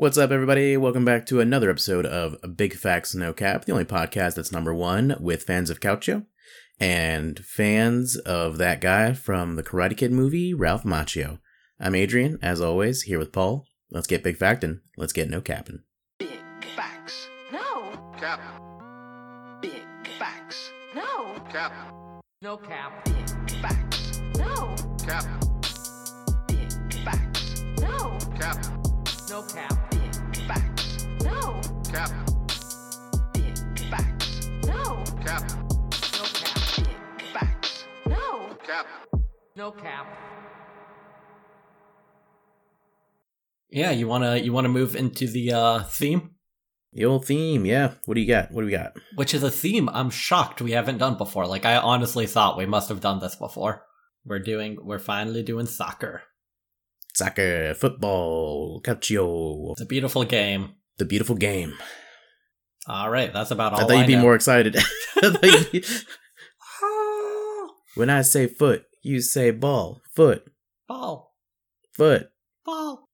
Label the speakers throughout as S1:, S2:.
S1: What's up, everybody? Welcome back to another episode of Big Facts No Cap, the only podcast that's number one with fans of Calcio and fans of that guy from the Karate Kid movie, Ralph Macchio. I'm Adrian, as always, here with Paul. Let's get big factin'. Let's get no capping.
S2: Big facts.
S3: No.
S2: Cap. Big facts.
S3: No.
S2: Cap.
S3: No cap.
S2: Big facts.
S3: No.
S2: Cap. Cap. Big facts.
S3: No.
S2: Cap.
S3: No
S2: cap. Big facts.
S3: No.
S2: Cap.
S3: No cap.
S4: Yeah, you wanna you wanna move into the uh theme,
S1: The old theme, yeah. What do you got? What do we got?
S4: which is a theme I'm shocked we haven't done before. Like I honestly thought we must have done this before. We're doing we're finally doing soccer.
S1: Soccer, football, Calcio,
S4: It's a beautiful game.
S1: The beautiful game.
S4: All right, that's about all.
S1: I thought you'd be
S4: know.
S1: more excited. I be- when I say foot, you say ball, foot,
S4: ball,
S1: foot.
S4: ball.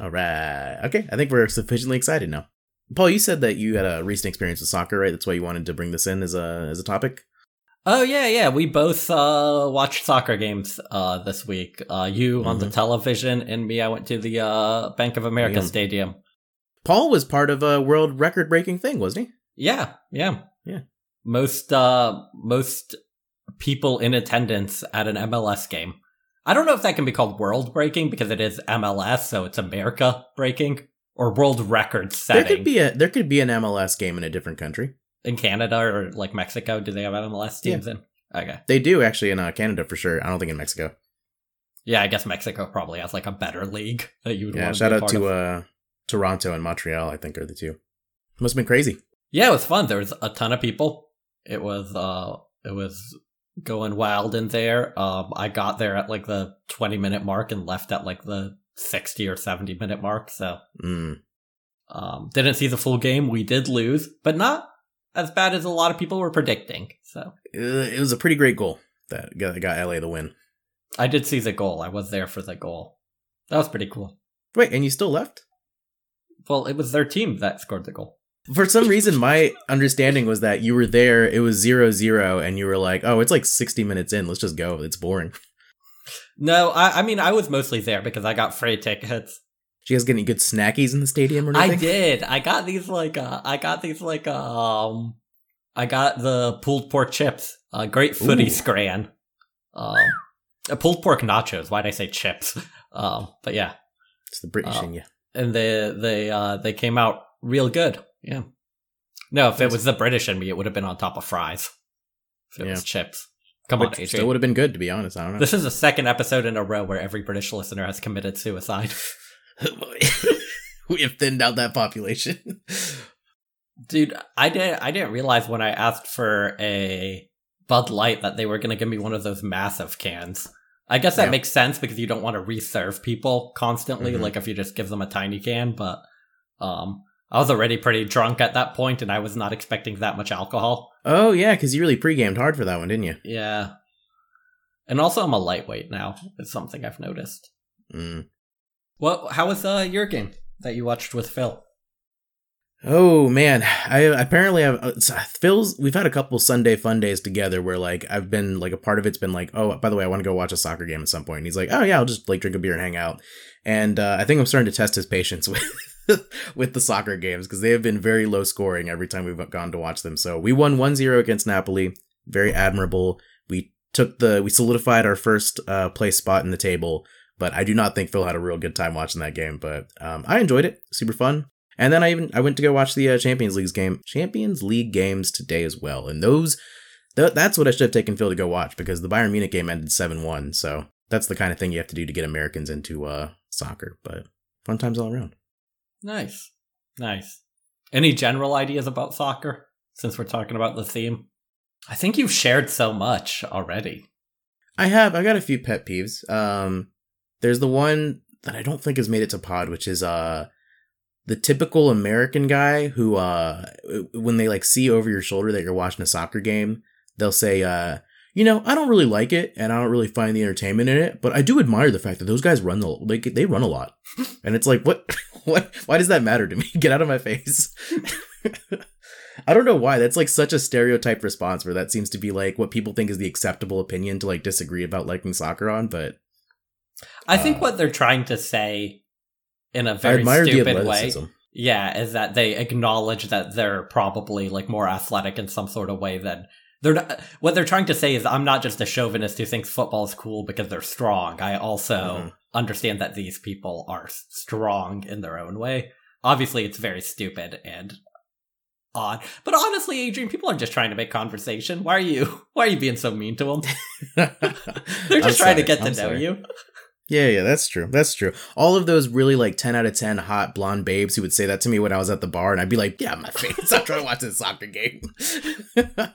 S1: All right. Okay, I think we're sufficiently excited now. Paul, you said that you had a recent experience with soccer, right? That's why you wanted to bring this in as a as a topic.
S4: Oh yeah, yeah. We both uh watched soccer games uh this week. Uh you on the
S1: Mhm.
S4: television and me I went to the uh Bank of America. Stadium.
S1: Paul was part of a world record breaking thing, wasn't he?
S4: Yeah, yeah.
S1: Yeah.
S4: Most uh most people in attendance at an MLS game. I don't know if that can be called world breaking because it is MLS, so it's America breaking or world record setting.
S1: There could be a there could be an MLS game in a different country.
S4: in Canada or like Mexico. Do they have MLS teams in? Okay.
S1: They do actually in uh, Canada for sure. I don't think in Mexico.
S4: Yeah, I guess Mexico probably has like a better league that you would
S1: Yeah,
S4: want to
S1: shout out to uh Toronto and Montreal. I think are the two. Must have been crazy.
S4: Yeah, it was fun. There was a ton of people. It was uh it was going wild in there. Um I got there at like the 20 minute mark and left at like the 60 or 70 minute mark. So
S1: Mm.
S4: um didn't see the full game. We did lose, but not as bad as a lot of people were predicting. So
S1: Uh, It was a pretty great goal that got, that got LA the win.
S4: I did see the goal. I was there for the goal. That was pretty cool.
S1: Wait, and you still left?
S4: Well, it was their team that scored the goal.
S1: For some reason, my understanding was that you were there. It was zero zero, and you were like, "Oh, it's like sixty minutes in. Let's just go. It's boring."
S4: No, I, I mean I was mostly there because I got free tickets.
S1: Did you guys get any good snackies in the stadium or
S4: not?
S1: I
S4: did. I got these like uh I got these like um I got the pulled pork chips. Uh great footy
S1: Ooh.
S4: scran. Um uh, pulled pork nachos. Why'd I say chips? Um but yeah.
S1: It's the British
S4: Oh.
S1: in you.
S4: And they they uh they came out real good. Yeah. No, if it was the British in me, it would have been on top of fries. If it
S1: Yeah.
S4: was chips. Come on,
S1: Which
S4: Adrian.
S1: still would have been good, to be honest. I don't know.
S4: This is the second episode in a row where every British listener has committed suicide.
S1: we have thinned out that population.
S4: Dude, I didn't I didn't realize when I asked for a Bud Light that they were gonna give me one of those massive cans. I guess that
S1: Yeah.
S4: makes sense because you don't want to reserve people constantly,
S1: Mhm.
S4: like if you just give them a tiny can, but um I was already pretty drunk at that point and I was not expecting that much alcohol.
S1: oh yeah, because you really pre-gamed hard for that one, didn't you?
S4: Yeah. And also I'm a lightweight now. It's something I've noticed.
S1: Mm.
S4: What how was uh your game that you watched with Phil?
S1: Oh man, I apparently have uh, Phil's. We've had a couple Sunday fun days together where like I've been like a part of it's been like, oh, by the way, I want to go watch a soccer game at some point. And he's like, oh yeah, I'll just like drink a beer and hang out. And uh, I think I'm starting to test his patience with with the soccer games because they have been very low scoring every time we've gone to watch them. So we won 1-0 against Napoli, very admirable. We took the we solidified our first uh, place spot in the table. But I do not think Phil had a real good time watching that game. But um, I enjoyed it, super fun. And then I even I went to go watch the uh, Champions League game, Champions League games today as well. And those, th- that's what I should have taken Phil to go watch because the Bayern Munich game ended seven one. So that's the kind of thing you have to do to get Americans into uh, soccer. But fun times all around.
S4: Nice. Nice. Any general ideas about soccer since we're talking about the theme? I think you've shared so much already.
S1: I have I got a few pet peeves. Um, there's the one that I don't think has made it to pod, which is uh the typical American guy who uh when they like see over your shoulder that you're watching a soccer game, they'll say uh you know, I don't really like it and I don't really find the entertainment in it, but I do admire the fact that those guys run the like they run a lot. And it's like what what? Why does that matter to me? Get out of my face. I don't know why. That's like such a stereotype response where that seems to be like what people think is the acceptable opinion to like disagree about liking soccer on, but
S4: I think
S1: Uh,
S4: what they're trying to say in a very stupid way, yeah, is that they acknowledge that they're probably like more athletic in some sort of way than they're not. What they're trying to say is, I'm not just a chauvinist who thinks football is cool because they're strong. I also
S1: Mhm.
S4: understand that these people are strong in their own way. Obviously, it's very stupid and odd. But honestly, Adrian, people are just trying to make conversation. Why are you? Why are you being so mean to them? They're
S1: I'm
S4: just trying to get to
S1: I'm
S4: know
S1: sorry.
S4: you.
S1: Yeah, yeah, that's true. That's true. All of those really like 10 out of 10 hot blonde babes who would say that to me when I was at the bar, and I'd be like, yeah, my face. I'm trying to watch this soccer game.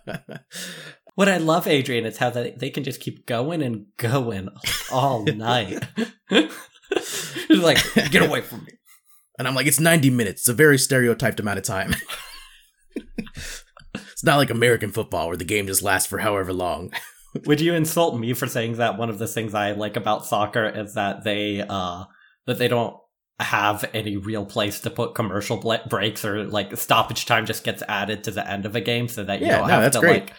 S4: What I love, Adrian, is how they, they can just keep going and going all night. It's like, get away from me.
S1: and I'm like, it's 90 minutes. It's a very stereotyped amount of time. it's not like American football where the game just lasts for however long.
S4: Would you insult me for saying that one of the things I like about soccer is that they uh that they don't have any real place to put commercial ble- breaks or like stoppage time just gets added to the end of a game so that you
S1: Yeah,
S4: don't
S1: no,
S4: have to
S1: great.
S4: like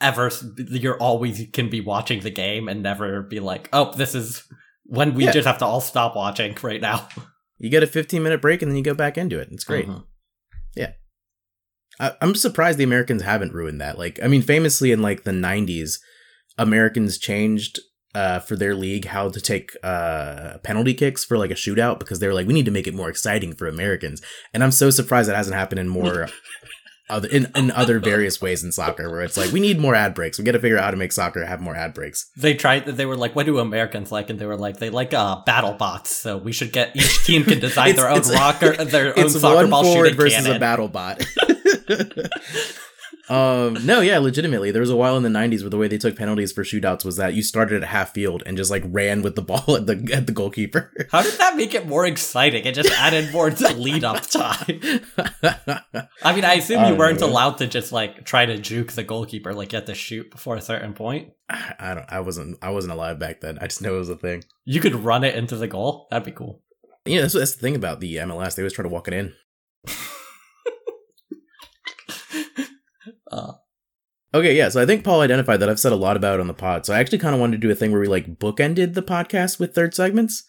S4: ever you're always can be watching the game and never be like oh this is when we
S1: Yeah.
S4: just have to all stop watching right now
S1: You get a 15 minute break and then you go back into it. It's great.
S4: Mhm.
S1: I, I'm surprised the Americans haven't ruined that. Like, I mean, famously in like the 90s, Americans changed uh, for their league how to take uh, penalty kicks for like a shootout because they were like, we need to make it more exciting for Americans. And I'm so surprised that hasn't happened in more other in, in other various ways in soccer where it's like we need more ad breaks. We got to figure out how to make soccer have more ad breaks.
S4: they tried they were like what do americans like and they were like they like uh battle bots so we should get each team can design their own rocker their own soccer ball shooting
S1: versus
S4: cannon.
S1: a battle bot. um, no, yeah, legitimately. There was a while in the '90s where the way they took penalties for shootouts was that you started at half field and just like ran with the ball at the at the goalkeeper.
S4: How did that make it more exciting? It just added more lead up time. I mean, I assume
S1: I
S4: you weren't
S1: know.
S4: allowed to just like try to juke the goalkeeper, like you had to shoot before a certain point.
S1: I don't. I wasn't. I wasn't alive back then. I just know it was a thing.
S4: You could run it into the goal. That'd be cool.
S1: Yeah, that's, that's the thing about the MLS. They always try to walk it in.
S4: Uh,
S1: Okay, yeah. So I think Paul identified that I've said a lot about on the pod. So I actually kind of wanted to do a thing where we like bookended the podcast with third segments.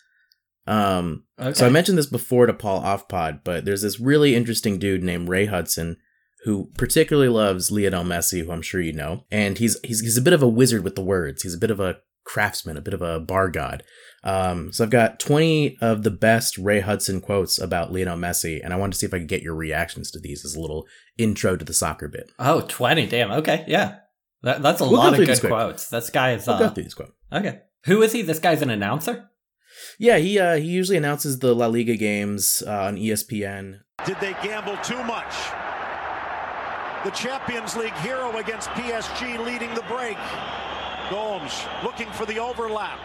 S1: Um,
S4: okay.
S1: So I mentioned this before to Paul off pod, but there's this really interesting dude named Ray Hudson who particularly loves Lionel Messi, who I'm sure you know, and he's he's he's a bit of a wizard with the words. He's a bit of a craftsman, a bit of a bar god. Um, so I've got 20 of the best Ray Hudson quotes about Lionel Messi, and I wanted to see if I could get your reactions to these as a little intro to the soccer bit.
S4: oh, 20. Damn. Okay. Yeah. That, that's a
S1: We'll go
S4: lot of good
S1: these quick.
S4: quotes. This guy is.
S1: I'll go
S4: Uh,
S1: through these quotes.
S4: okay. Who is he? This guy's an announcer?
S1: Yeah, he uh, he usually announces the La Liga games uh, on ESPN.
S5: Did they gamble too much? The Champions League hero against PSG leading the break. Gomes looking for the overlap.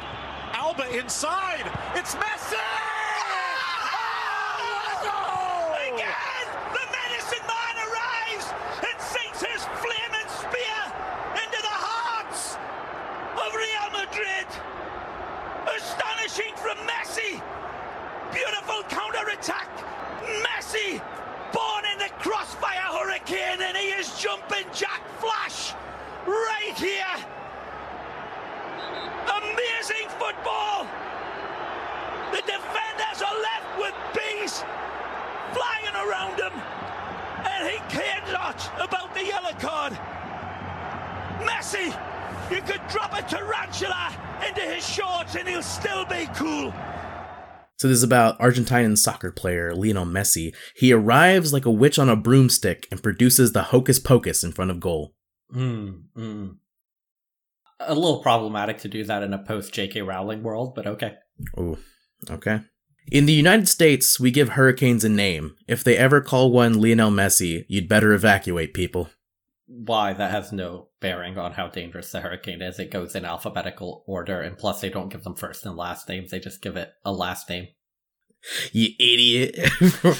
S5: Alba inside. It's Messi! Oh,
S6: and sinks his flaming spear into the hearts of Real Madrid. Astonishing from Messi. Beautiful counter-attack. Messi, born in the crossfire hurricane, and he is jumping Jack Flash right here. Amazing football. The defenders are left with bees flying around him, and he cared not about the yellow card. Messi, you could drop a tarantula into his shorts and he'll still be cool.
S1: So this is about Argentinian soccer player Lionel Messi. He arrives like a witch on a broomstick and produces the hocus pocus in front of goal.
S4: Mm, mm. A little problematic to do that in a post J.K. Rowling world, but okay.
S1: Ooh, okay. In the United States, we give hurricanes a name. If they ever call one Lionel Messi, you'd better evacuate people.
S4: Why? That has no bearing on how dangerous the hurricane is. It goes in alphabetical order, and plus, they don't give them first and last names. They just give it a last name.
S1: You idiot.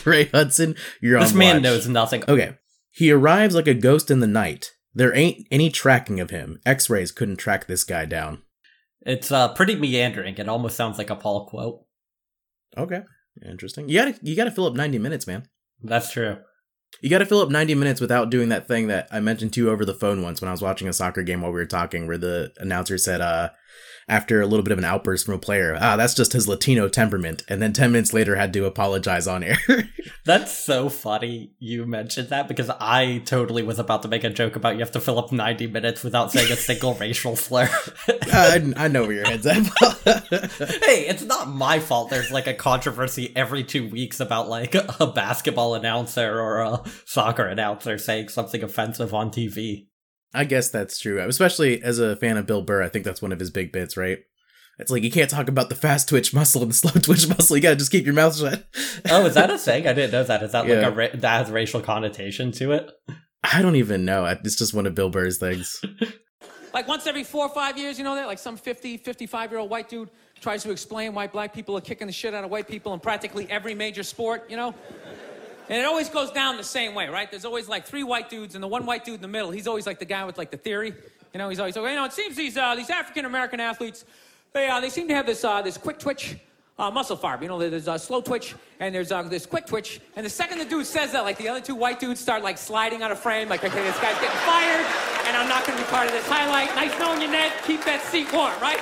S1: Ray Hudson, you're
S4: this
S1: on This
S4: man
S1: watch.
S4: knows nothing.
S1: Okay. He arrives like a ghost in the night. There ain't any tracking of him. X-rays couldn't track this guy down.
S4: It's uh, pretty meandering. It almost sounds like a Paul quote.
S1: Okay. Interesting. You gotta you gotta fill up ninety minutes, man.
S4: That's true.
S1: You gotta fill up ninety minutes without doing that thing that I mentioned to you over the phone once when I was watching a soccer game while we were talking, where the announcer said, uh, after a little bit of an outburst from a player, ah, that's just his Latino temperament, and then ten minutes later had to apologize on air.
S4: That's so funny you mentioned that because I totally was about to make a joke about you have to fill up 90 minutes without saying a single racial slur.
S1: I, I know where your head's at.
S4: hey, it's not my fault there's like a controversy every two weeks about like a basketball announcer or a soccer announcer saying something offensive on TV.
S1: I guess that's true. Especially as a fan of Bill Burr, I think that's one of his big bits, right? It's like you can't talk about the fast twitch muscle and the slow twitch muscle. You gotta just keep your mouth shut.
S4: Oh, is that a thing? I didn't know that. Is that
S1: Yeah.
S4: like a ra- that has racial connotation to it?
S1: I don't even know. It's just one of Bill Burr's things.
S7: Like once every four or five years, you know that? Like some 50, 55 year old white dude tries to explain why black people are kicking the shit out of white people in practically every major sport, you know? And it always goes down the same way, right? There's always like three white dudes, and the one white dude in the middle, he's always like the guy with like the theory. You know, he's always like, you know, it seems these uh, these African American athletes, they uh, they seem to have this uh, this quick twitch. Uh, muscle fiber, you know, there's uh, slow twitch and there's uh, this quick twitch. And the second the dude says that, like the other two white dudes start like sliding out of frame, like, okay, this guy's getting fired, and I'm not gonna be part of this highlight. Nice knowing you, Ned. Keep that seat warm, right?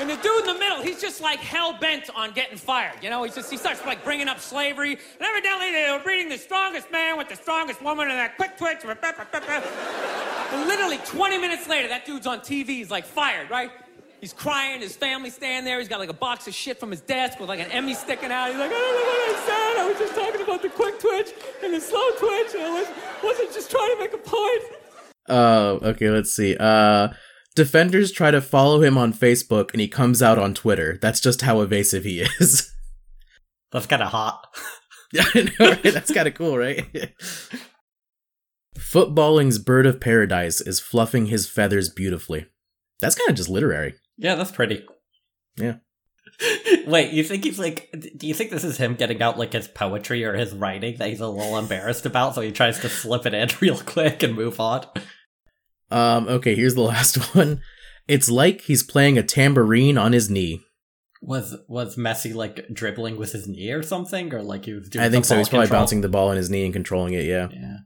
S7: And the dude in the middle, he's just like hell bent on getting fired. You know, he's just he starts like bringing up slavery. And evidently they were breeding the strongest man with the strongest woman and that quick twitch. And literally 20 minutes later, that dude's on TV. He's like fired, right? He's crying. His family's standing there. He's got like a box of shit from his desk with like an Emmy sticking out. He's like, I don't know what I said. I was just talking about the quick twitch and the slow twitch. And I was, wasn't just trying to make a point.
S1: Uh, okay, let's see. Uh, defenders try to follow him on Facebook and he comes out on Twitter. That's just how evasive he is.
S4: That's kind of hot.
S1: Yeah, I know, right? That's kind of cool, right? Footballing's bird of paradise is fluffing his feathers beautifully. That's kind of just literary.
S4: Yeah, that's pretty.
S1: Yeah.
S4: Wait, you think he's like? Do you think this is him getting out like his poetry or his writing that he's a little embarrassed about, so he tries to slip it in real quick and move on?
S1: Um, okay, here's the last one. It's like he's playing a tambourine on his knee.
S4: Was was Messi like dribbling with his knee or something, or like he was doing?
S1: I think so. He's probably
S4: control?
S1: bouncing the ball on his knee and controlling it, yeah.
S4: Yeah,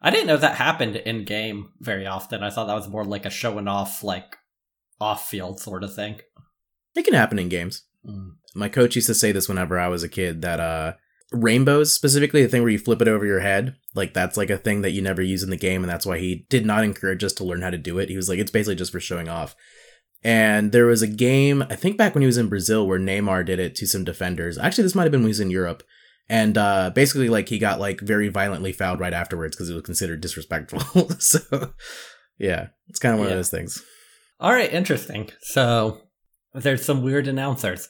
S4: I didn't know that happened in game very often. I thought that was more like a showing off, like off field sort of thing.
S1: It can happen in games.
S4: Mm.
S1: My coach used to say this whenever I was a kid that uh rainbows, specifically the thing where you flip it over your head, like that's like a thing that you never use in the game, and that's why he did not encourage us to learn how to do it. He was like, it's basically just for showing off. And there was a game, I think back when he was in Brazil, where Neymar did it to some defenders. Actually, this might have been when he was in Europe. And uh basically like he got like very violently fouled right afterwards because it was considered disrespectful. so yeah, it's kind of one
S4: Yeah.
S1: of those things.
S4: All right, interesting. So there's some weird announcers.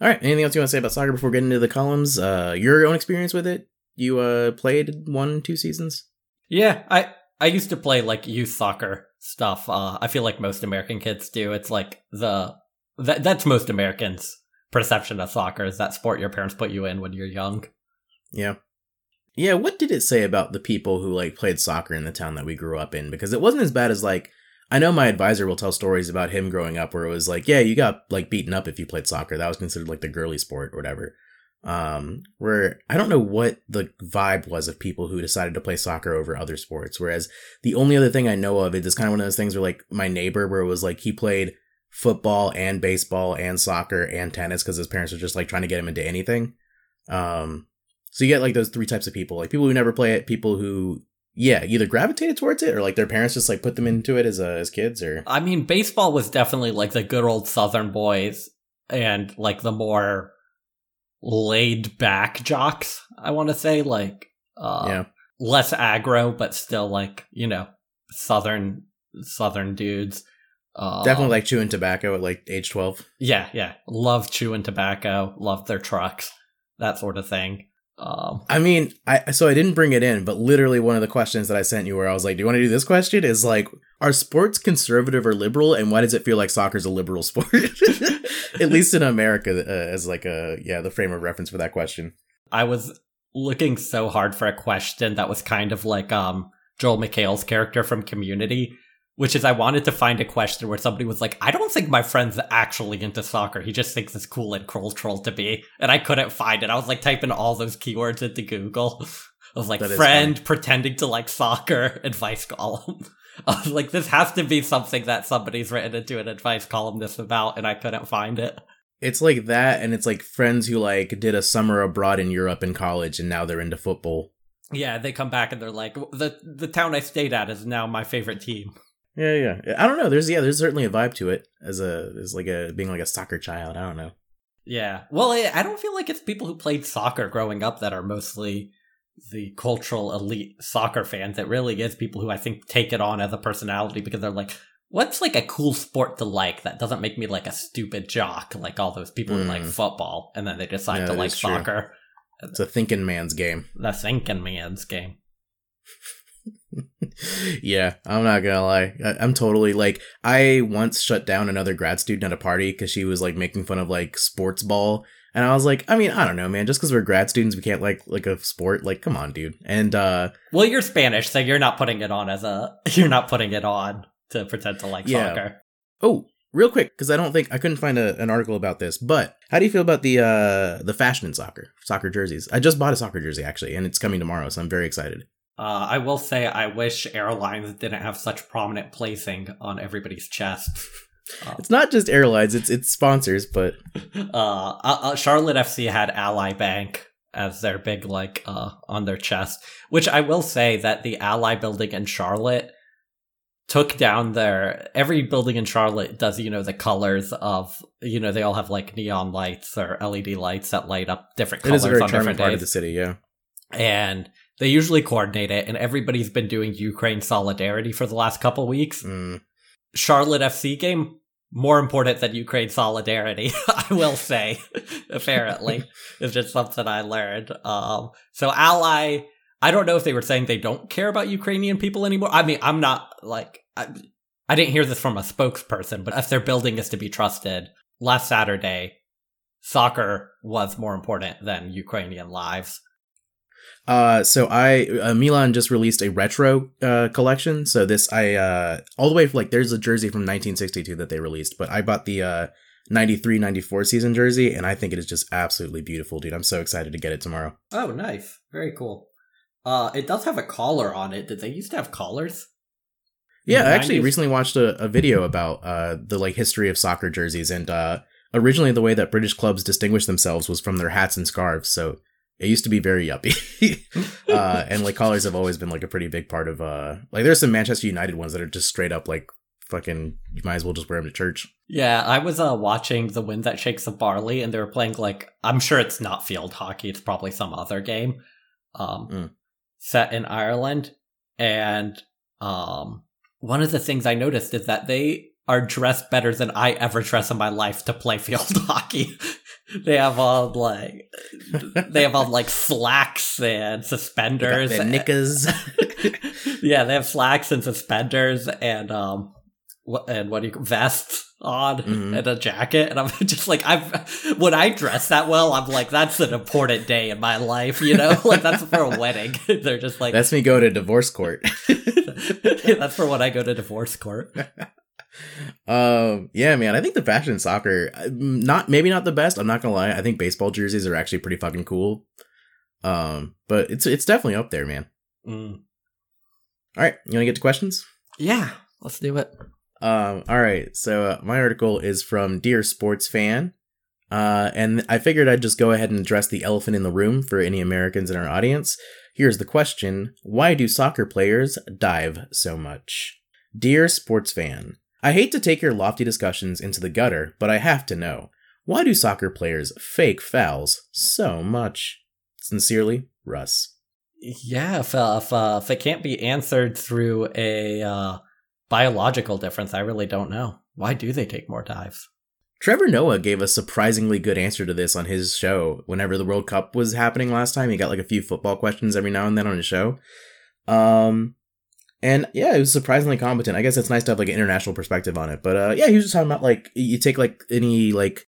S1: All right. Anything else you want to say about soccer before getting into the columns? Uh, your own experience with it? You uh played one, two seasons?
S4: Yeah, I I used to play like youth soccer stuff. Uh, I feel like most American kids do. It's like the that that's most Americans' perception of soccer is that sport your parents put you in when you're young.
S1: Yeah. Yeah. What did it say about the people who like played soccer in the town that we grew up in? Because it wasn't as bad as like I know my advisor will tell stories about him growing up where it was like, yeah, you got like beaten up if you played soccer. That was considered like the girly sport or whatever. Um, where I don't know what the vibe was of people who decided to play soccer over other sports. Whereas the only other thing I know of it is kind of one of those things where like my neighbor, where it was like he played football and baseball and soccer and tennis because his parents were just like trying to get him into anything. Um, so you get like those three types of people, like people who never play it, people who yeah either gravitated towards it or like their parents just like put them into it as uh, as kids or
S4: I mean, baseball was definitely like the good old Southern boys and like the more laid back jocks. I want to say like uh,
S1: yeah
S4: less aggro, but still like you know Southern Southern dudes. Uh,
S1: definitely like chewing tobacco at like age 12
S4: Yeah, yeah. Love chewing tobacco, love their trucks, that sort of thing. Um,
S1: I mean, I so I didn't bring it in, but literally one of the questions that I sent you where I was like, "Do you want to do this question?" is like, "Are sports conservative or liberal, and why does it feel like soccer's a liberal sport?" At least in America, uh, as like a yeah, the frame of reference for that question.
S4: I was looking so hard for a question that was kind of like um Joel McHale's character from Community, which is I wanted to find a question where somebody was like, I don't think my friend's actually into soccer. He just thinks it's cool and cultural to be. And I couldn't find it. I was like typing all those keywords into Google. I was like, friend pretending to like soccer advice column. I was like, this has to be something that somebody's written into an advice column this about, and I couldn't find it.
S1: It's like that, and it's like friends who like did a summer abroad in Europe in college, and now they're into football.
S4: Yeah, they come back and they're like, the the town I stayed at is now my favorite team.
S1: Yeah, yeah. I don't know. There's yeah, there's certainly a vibe to it as a as like a being like a soccer child. I don't know.
S4: Yeah. Well, I I don't feel like it's people who played soccer growing up that are mostly the cultural elite soccer fans. It really is people who I think take it on as a personality because they're like, what's like a cool sport to like that doesn't make me like a stupid jock like all those people who like
S1: Mm.
S4: football and then they decide
S1: Yeah,
S4: to like
S1: is true.
S4: soccer.
S1: It's a thinking man's game.
S4: The thinking man's game.
S1: yeah, I'm not gonna lie. I, I'm totally like I once shut down another grad student at a party because she was like making fun of like sports ball, and I was like, I mean, I don't know, man. Just because we're grad students, we can't like like a sport. Like, come on, dude. And uh
S4: Well, you're Spanish, so you're not putting it on as a you're not putting it on to pretend to like
S1: Yeah.
S4: soccer.
S1: oh, real quick, because I don't think I couldn't find a, an article about this. But how do you feel about the uh the fashion in soccer, soccer jerseys? I just bought a soccer jersey actually, and it's coming tomorrow, so I'm very excited.
S4: Uh, I will say I wish airlines didn't have such prominent placing on everybody's chest.
S1: It's not just airlines; it's it's sponsors, but
S4: uh, uh, uh, Charlotte FC had Ally Bank as their big like uh on their chest, which I will say that the Ally building in Charlotte took down their every building in Charlotte does you know the colors of you know they all have like neon lights or LED lights that light up different
S1: it
S4: colors
S1: is a very
S4: on different
S1: part
S4: days
S1: of the city. Yeah.
S4: and they usually coordinate it and everybody's been doing Ukraine solidarity for the last couple weeks.
S1: Mm.
S4: Charlotte FC game more important than Ukraine solidarity, I will say. apparently, it's just something I learned. Um, so Ally, I don't know if they were saying they don't care about Ukrainian people anymore. I mean, I'm not like I, I didn't hear this from a spokesperson, but if their building is to be trusted, last Saturday, soccer was more important than Ukrainian lives.
S1: Uh, so I uh, Milan just released a retro uh collection. So this I uh all the way from, like there's a jersey from 1962 that they released, but I bought the uh 93 94 season jersey and I think it is just absolutely beautiful, dude. I'm so excited to get it tomorrow.
S4: Oh, nice. Very cool. Uh, it does have a collar on it. Did they used to have collars?
S1: Yeah, I actually
S4: 90s?
S1: recently watched a, a video about uh the like history of soccer jerseys and uh originally the way that British clubs distinguished themselves was from their hats and scarves. So it used to be very yuppie. uh and like collars have always been like a pretty big part of uh like there's some Manchester United ones that are just straight up like fucking you might as well just wear them to church.
S4: Yeah, I was uh watching the wind that shakes the barley, and they were playing like I'm sure it's not field hockey. It's probably some other game, um,
S1: Mm.
S4: set in Ireland. And um, one of the things I noticed is that they are dressed better than I ever dress in my life to play field hockey. they have all like they have all like slacks and suspenders.
S1: and knickers.
S4: yeah, they have slacks and suspenders and um what and what do you vests on
S1: Mhm.
S4: and a jacket and I'm just like I've when I dress that well I'm like that's an important day in my life you know like that's for a wedding they're just like
S1: That's me go to divorce court.
S4: that's for when I go to divorce court
S1: um yeah man i think the fashion in soccer uh, not maybe not the best i'm not gonna lie i think baseball jerseys are actually pretty fucking cool. Um but it's it's definitely up there man.
S4: Mm.
S1: all right you want to get to questions?
S4: Yeah let's do it.
S1: Um all right so uh, my article is from dear sports fan. Uh and i figured i'd just go ahead and address the elephant in the room for any americans in our audience. Here's the question why do soccer players dive so much? Dear sports fan I hate to take your lofty discussions into the gutter, but I have to know why do soccer players fake fouls so much? Sincerely, Russ.
S4: yeah if uh, if, uh, if it can't be answered through a uh, biological difference I really don't know why do they take more dives
S1: Trevor Noah gave a surprisingly good answer to this on his show whenever the World Cup was happening last time. He got like a few football questions every now and then on his show. Um and yeah, it was surprisingly competent. I guess it's nice to have like an international perspective on it. But uh yeah, he was just talking about like you take like any like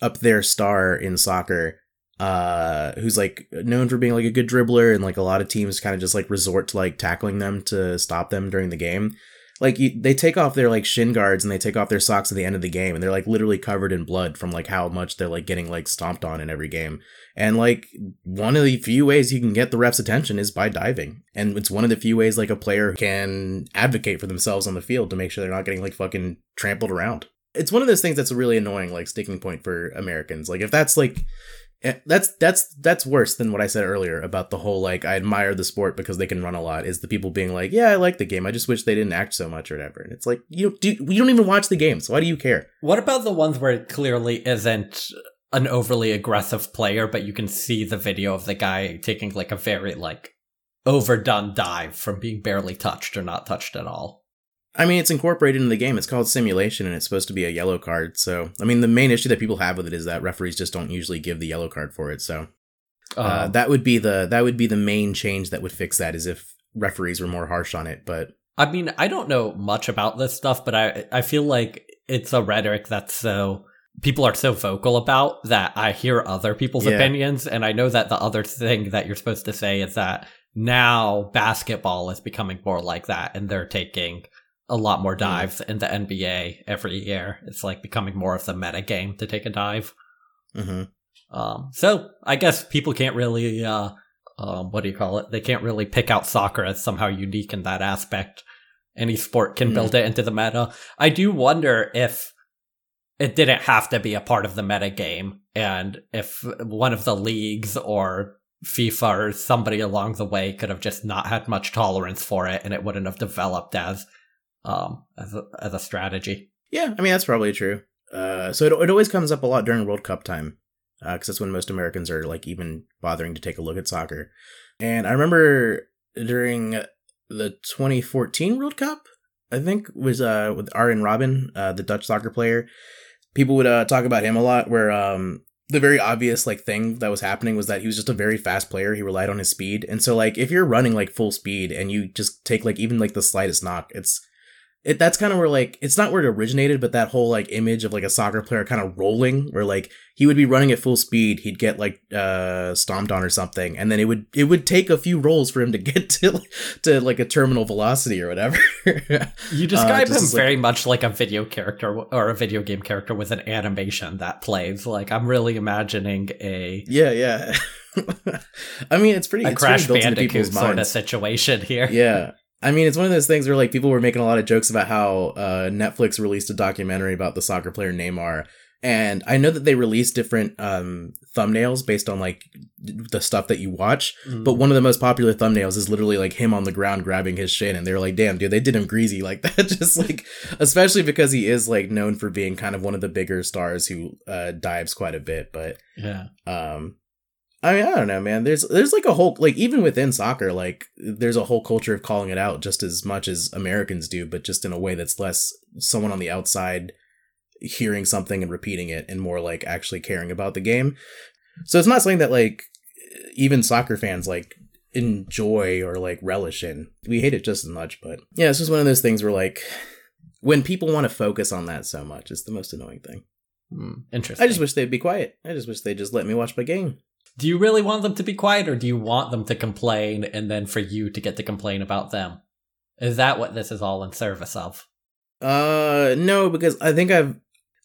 S1: up there star in soccer uh who's like known for being like a good dribbler and like a lot of teams kind of just like resort to like tackling them to stop them during the game like you, they take off their like shin guards and they take off their socks at the end of the game and they're like literally covered in blood from like how much they're like getting like stomped on in every game. And like one of the few ways you can get the ref's attention is by diving. And it's one of the few ways like a player can advocate for themselves on the field to make sure they're not getting like fucking trampled around. It's one of those things that's really annoying like sticking point for Americans. Like if that's like eh, that's that's that's worse than what I said earlier about the whole like I admire the sport because they can run a lot. Is the people being like, yeah, I like the game. I just wish they didn't act so much or whatever. And it's like you do you don't even watch the games why do you care?
S4: What about the ones where it clearly isn't an overly aggressive player, but you can see the video of the guy taking like a very like overdone dive from being barely touched or not touched at all?
S1: I mean, it's incorporated in the game. It's called simulation, and it's supposed to be a yellow card. So, I mean, the main issue that people have with it is that referees just don't usually give the yellow card for it. So, uh,
S4: Um,
S1: that would be the that would be the main change that would fix that is if referees were more harsh on it. But
S4: I mean, I don't know much about this stuff, but I I feel like it's a rhetoric that's so people are so vocal about that I hear other people's
S1: Yeah.
S4: opinions, and I know that the other thing that you're supposed to say is that now basketball is becoming more like that, and they're taking a lot more dives in the NBA every year. It's like becoming more of the meta game to take a dive.
S1: mhm.
S4: Um, so I guess people can't really, uh, um, what do you call it? They can't really pick out soccer as somehow unique in that aspect. Any sport can
S1: Mm.
S4: build it into the meta. I do wonder if it didn't have to be a part of the meta game, and if one of the leagues or FIFA or somebody along the way could have just not had much tolerance for it, and it wouldn't have developed as, um, as a, as a strategy.
S1: yeah, I mean that's probably true. Uh, so it it always comes up a lot during World Cup time because that's when most Americans are like even bothering to take a look at soccer. And I remember during the 2014 World Cup, I think was uh with Arjen Robben, uh, the Dutch soccer player. People would uh, talk about him a lot. Where um the very obvious like thing that was happening was that he was just a very fast player. He relied on his speed, and so like if you're running like full speed and you just take like even like the slightest knock, it's it that's kind of where like it's not where it originated, but that whole like image of like a soccer player kind of rolling, where like he would be running at full speed, he'd get like uh stomped on or something, and then it would it would take a few rolls for him to get to to like a terminal velocity or whatever.
S4: You describe
S1: just
S4: him
S1: as, like-
S4: very much like a video character or a video game character with an animation that plays. Like I'm really imagining a
S1: yeah, yeah. I mean, it's pretty.
S4: a
S1: it's
S4: Crash Bandicoot
S1: people's
S4: sort of situation here.
S1: yeah. I mean, it's one of those things where like people were making a lot of jokes about how uh, Netflix released a documentary about the soccer player Neymar, and I know that they released different um, thumbnails based on like the stuff that you watch.
S4: Mm.
S1: But one of the most popular thumbnails is literally like him on the ground grabbing his shin, and they're like, "Damn, dude, they did him greasy like that." Just like, especially because he is like known for being kind of one of the bigger stars who uh, dives quite a bit, but
S4: yeah.
S1: um i mean i don't know man. There's there's like a whole like even within soccer like there's a whole culture of calling it out just as much as americans do but just in a way that's less someone on the outside hearing something and repeating it and more like actually caring about the game. So it's not something that like even soccer fans like enjoy or like relish in. We hate it just as much but yeah it's just one of those things where like when people want to focus on that so much it's the most annoying thing.
S4: Hmm, interesting.
S1: i just wish they'd be quiet. I just wish they'd just let me watch my game
S4: do you really want them to be quiet, or do you want them to complain and then for you to get to complain about them? Is that what this is all in service of?
S1: Uh, no, because I think I've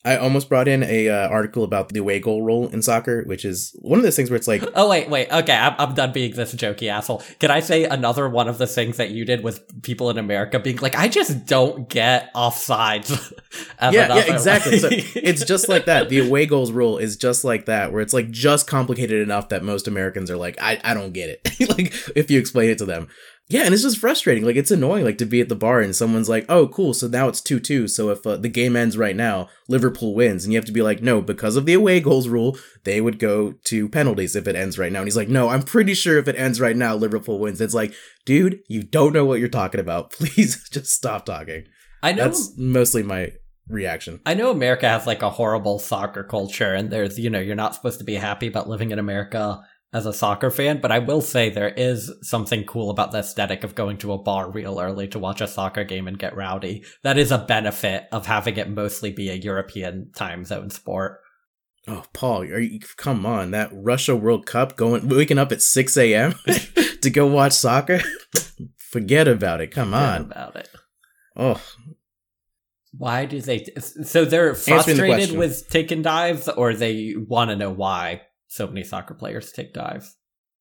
S1: I almost brought in a uh, article about the away goal rule in soccer, which is one of those things where it's like,
S4: Oh wait, wait. Okay, I'm, I'm done being this jokey asshole. Can I say another one of the things that you did with people in America being like, I just don't get offsides.
S1: yeah, yeah, exactly. So it's just like that. The away goals rule is just like that, where it's like just complicated enough that most Americans are like, I, I don't get it. like if you explain it to them. Yeah, and it's just frustrating. Like it's annoying, like to be at the bar and someone's like, "Oh, cool. So now it's two two. So if uh, the game ends right now, Liverpool wins." And you have to be like, "No, because of the away goals rule, they would go to penalties if it ends right now." And he's like, "No, I'm pretty sure if it ends right now, Liverpool wins." It's like, dude, you don't know what you're talking about. Please just stop talking.
S4: I know
S1: That's mostly my reaction.
S4: I know America has like a horrible soccer culture, and there's, you know, you're not supposed to be happy about living in America as a soccer fan, but I will say there is something cool about the aesthetic of going to a bar real early to watch a soccer game and get rowdy. That is a benefit of having it mostly be a European time zone sport.
S1: Oh, Paul, are you, come on. That Russia World Cup going waking up at 6 a.m. to go watch soccer? Forget about it. Come
S4: Forget
S1: on.
S4: about it.
S1: Oh,
S4: Why do they? So they're
S1: me the
S4: frustrated with taking dives, or they want to know why so many soccer players take dives?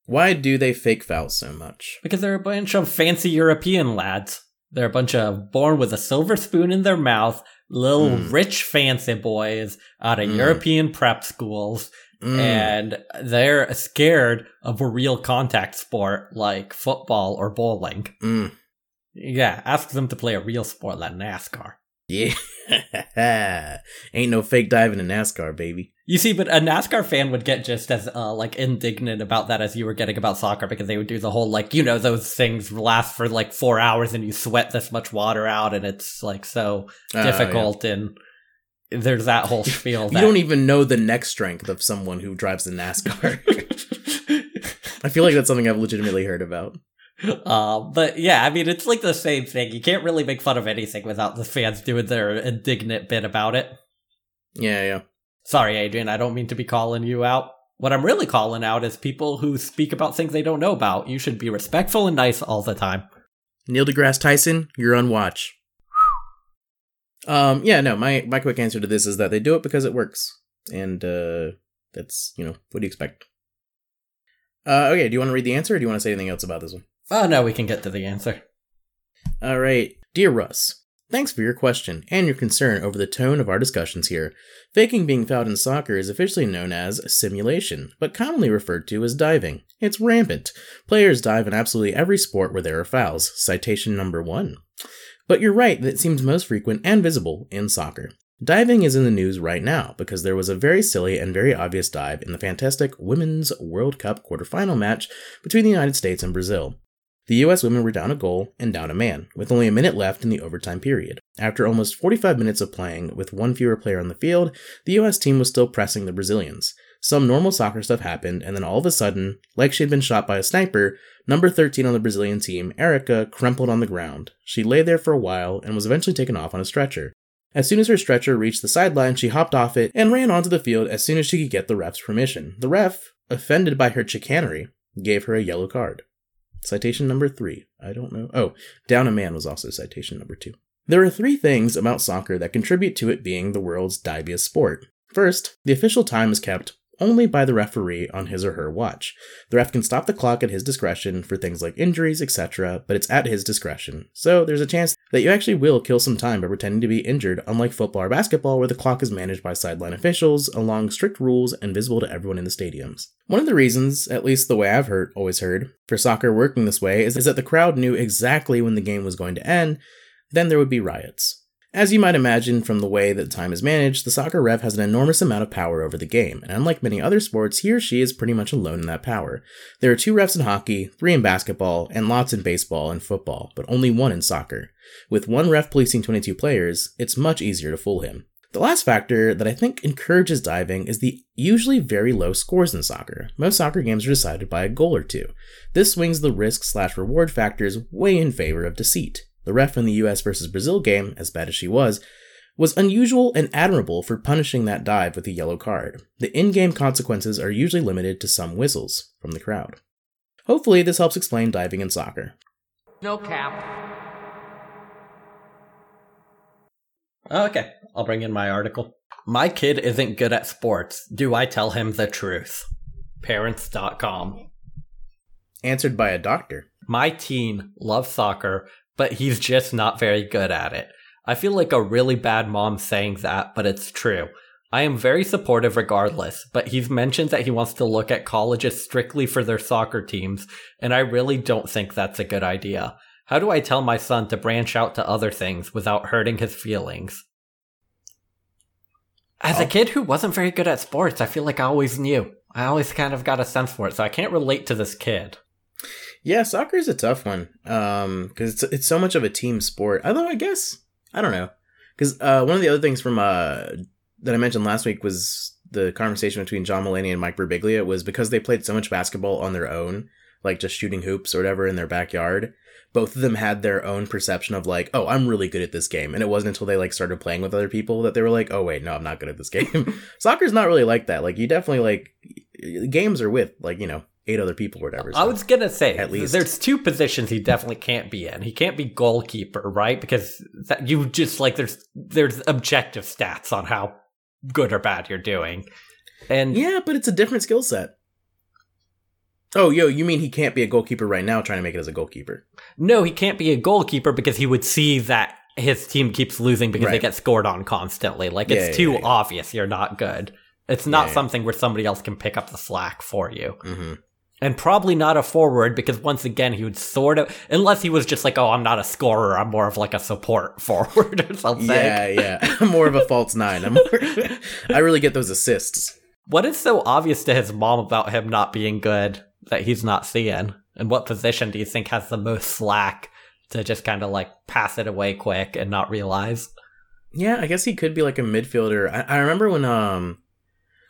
S1: why do they fake fouls so much?
S4: Because they're a bunch of fancy European lads. They're a bunch of born with a silver spoon in their mouth, little
S1: Mm.
S4: rich fancy boys out of
S1: Mm.
S4: European prep schools,
S1: Mm.
S4: and they're scared of a real contact sport like football or bowling.
S1: Mm.
S4: Yeah, ask them to play a real sport like NASCAR.
S1: Yeah, ain't no fake diving in NASCAR, baby.
S4: You see, but a NASCAR fan would get just as uh, like indignant about that as you were getting about soccer because they would do the whole like you know those things last for like four hours and you sweat this much water out and it's like so
S1: Oh,
S4: difficult and there's that whole spiel.
S1: You
S4: that-
S1: don't even know the neck strength of someone who drives the NASCAR. I feel like that's something I've legitimately heard about.
S4: Uh, but yeah, I mean it's like the same thing. You can't really make fun of anything without the fans doing their indignant bit about it.
S1: Yeah, yeah.
S4: Sorry, Adrian, I don't mean to be calling you out. What I'm really calling out is people who speak about things they don't know about. You should be respectful and nice all the time.
S1: Neil deGrasse Tyson, you're on watch. Um, yeah, no, my my quick answer to this is that they do it because it works, and uh, that's you know what do you expect? Uh, okay, do you want to read the answer, or do you want to say anything else about this one?
S4: Oh no, we can get to the answer.
S1: All right, dear Russ, thanks for your question and your concern over the tone of our discussions here. Faking being fouled in soccer is officially known as simulation, but commonly referred to as diving. It's rampant. Players dive in absolutely every sport where there are fouls. Citation number one. But you're right that it seems most frequent and visible in soccer. Diving is in the news right now because there was a very silly and very obvious dive in the fantastic Women's World Cup quarterfinal match between the United States and Brazil. The US women were down a goal and down a man, with only a minute left in the overtime period. After almost 45 minutes of playing with one fewer player on the field, the US team was still pressing the Brazilians. Some normal soccer stuff happened, and then all of a sudden, like she had been shot by a sniper, number 13 on the Brazilian team, Erica, crumpled on the ground. She lay there for a while and was eventually taken off on a stretcher. As soon as her stretcher reached the sideline, she hopped off it and ran onto the field as soon as she could get the ref's permission. The ref, offended by her chicanery, gave her a yellow card. Citation number three. I don't know. Oh, down a man was also citation number two. There are three things about soccer that contribute to it being the world's diviest sport. First, the official time is kept only by the referee on his or her watch. The ref can stop the clock at his discretion for things like injuries, etc., but it's at his discretion. So there's a chance that you actually will kill some time by pretending to be injured, unlike football or basketball, where the clock is managed by sideline officials along strict rules and visible to everyone in the stadiums. One of the reasons, at least the way I've heard, always heard, for soccer working this way is, that the crowd knew exactly when the game was going to end, then there would be riots. As you might imagine from the way that time is managed, the soccer ref has an enormous amount of power over the game, and unlike many other sports, he or she is pretty much alone in that power. There are two refs in hockey, three in basketball, and lots in baseball and football, but only one in soccer. With one ref policing 22 players, it's much easier to fool him. The last factor that I think encourages diving is the usually very low scores in soccer. Most soccer games are decided by a goal or two. This swings the risk slash reward factors way in favor of deceit. The ref in the US versus Brazil game, as bad as she was, was unusual and admirable for punishing that dive with a yellow card. The in game consequences are usually limited to some whistles from the crowd. Hopefully, this helps explain diving in soccer.
S3: No cap.
S4: Oh, okay, I'll bring in my article. My kid isn't good at sports. Do I tell him the truth? Parents.com.
S1: Answered by a doctor.
S4: My teen loves soccer, but he's just not very good at it. I feel like a really bad mom saying that, but it's true. I am very supportive regardless, but he's mentioned that he wants to look at colleges strictly for their soccer teams, and I really don't think that's a good idea. How do I tell my son to branch out to other things without hurting his feelings? As a
S1: Oh.
S4: kid who wasn't very good at sports, I feel like I always knew. I always kind of got a sense for it, so I can't relate to this kid.
S1: Yeah, soccer is a tough one um, because it's it's so much of a team sport. Although I guess I don't know because uh, one of the other things from uh, that I mentioned last week was the conversation between John Mulaney and Mike Birbiglia was because they played so much basketball on their own, like just shooting hoops or whatever in their backyard. Both of them had their own perception of like, oh, I'm really good at this game, and it wasn't until they like started playing with other people that they were like, oh wait, no, I'm not good at this game. Soccer's not really like that. Like you definitely like games are with like you know eight other people or whatever.
S4: I was gonna say
S1: At least.
S4: there's two positions he definitely can't be in. He can't be goalkeeper, right? Because that you just like there's there's objective stats on how good or bad you're doing. And
S1: Yeah, but it's a different skill set. Oh, yo, you mean he can't be a goalkeeper right now trying to make it as a goalkeeper?
S4: no, he can't be a goalkeeper because he would see that his team keeps losing because they get scored on constantly. Like
S1: Yeah,
S4: it's
S1: yeah,
S4: too
S1: yeah,
S4: obvious you're not good. It's not something where somebody else can pick up the slack for you.
S1: Mm-hmm.
S4: And probably not a forward because once again he would sort of unless he was just like, oh, I'm not a scorer, I'm more of like a support forward or something.
S1: Yeah, yeah. I'm more of a false nine. I'm more, I really get those assists.
S4: What is so obvious to his mom about him not being good that he's not seeing? And what position do you think has the most slack to just kind of like pass it away quick and not realize?
S1: Yeah, I guess he could be like a midfielder. I, I remember when um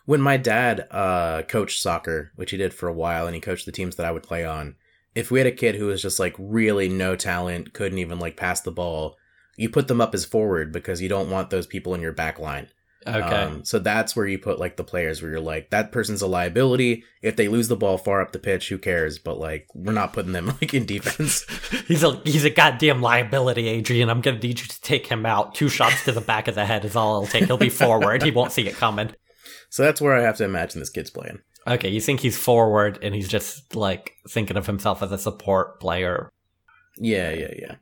S1: when my dad uh coached soccer, which he did for a while, and he coached the teams that I would play on. If we had a kid who was just like really no talent, couldn't even like pass the ball, you put them up as forward because you don't want those people in your back line.
S4: Okay.
S1: Um, so that's where you put like the players where you're like, that person's a liability. If they lose the ball far up the pitch, who cares? But like, we're not putting them like in defense.
S4: he's a he's a goddamn liability, Adrian. I'm gonna need you to take him out. Two shots to the back of the head is all it'll take. He'll be forward. He won't see it coming.
S1: So that's where I have to imagine this kid's playing.
S4: Okay, you think he's forward and he's just like thinking of himself as a support player.
S1: Yeah, yeah, yeah.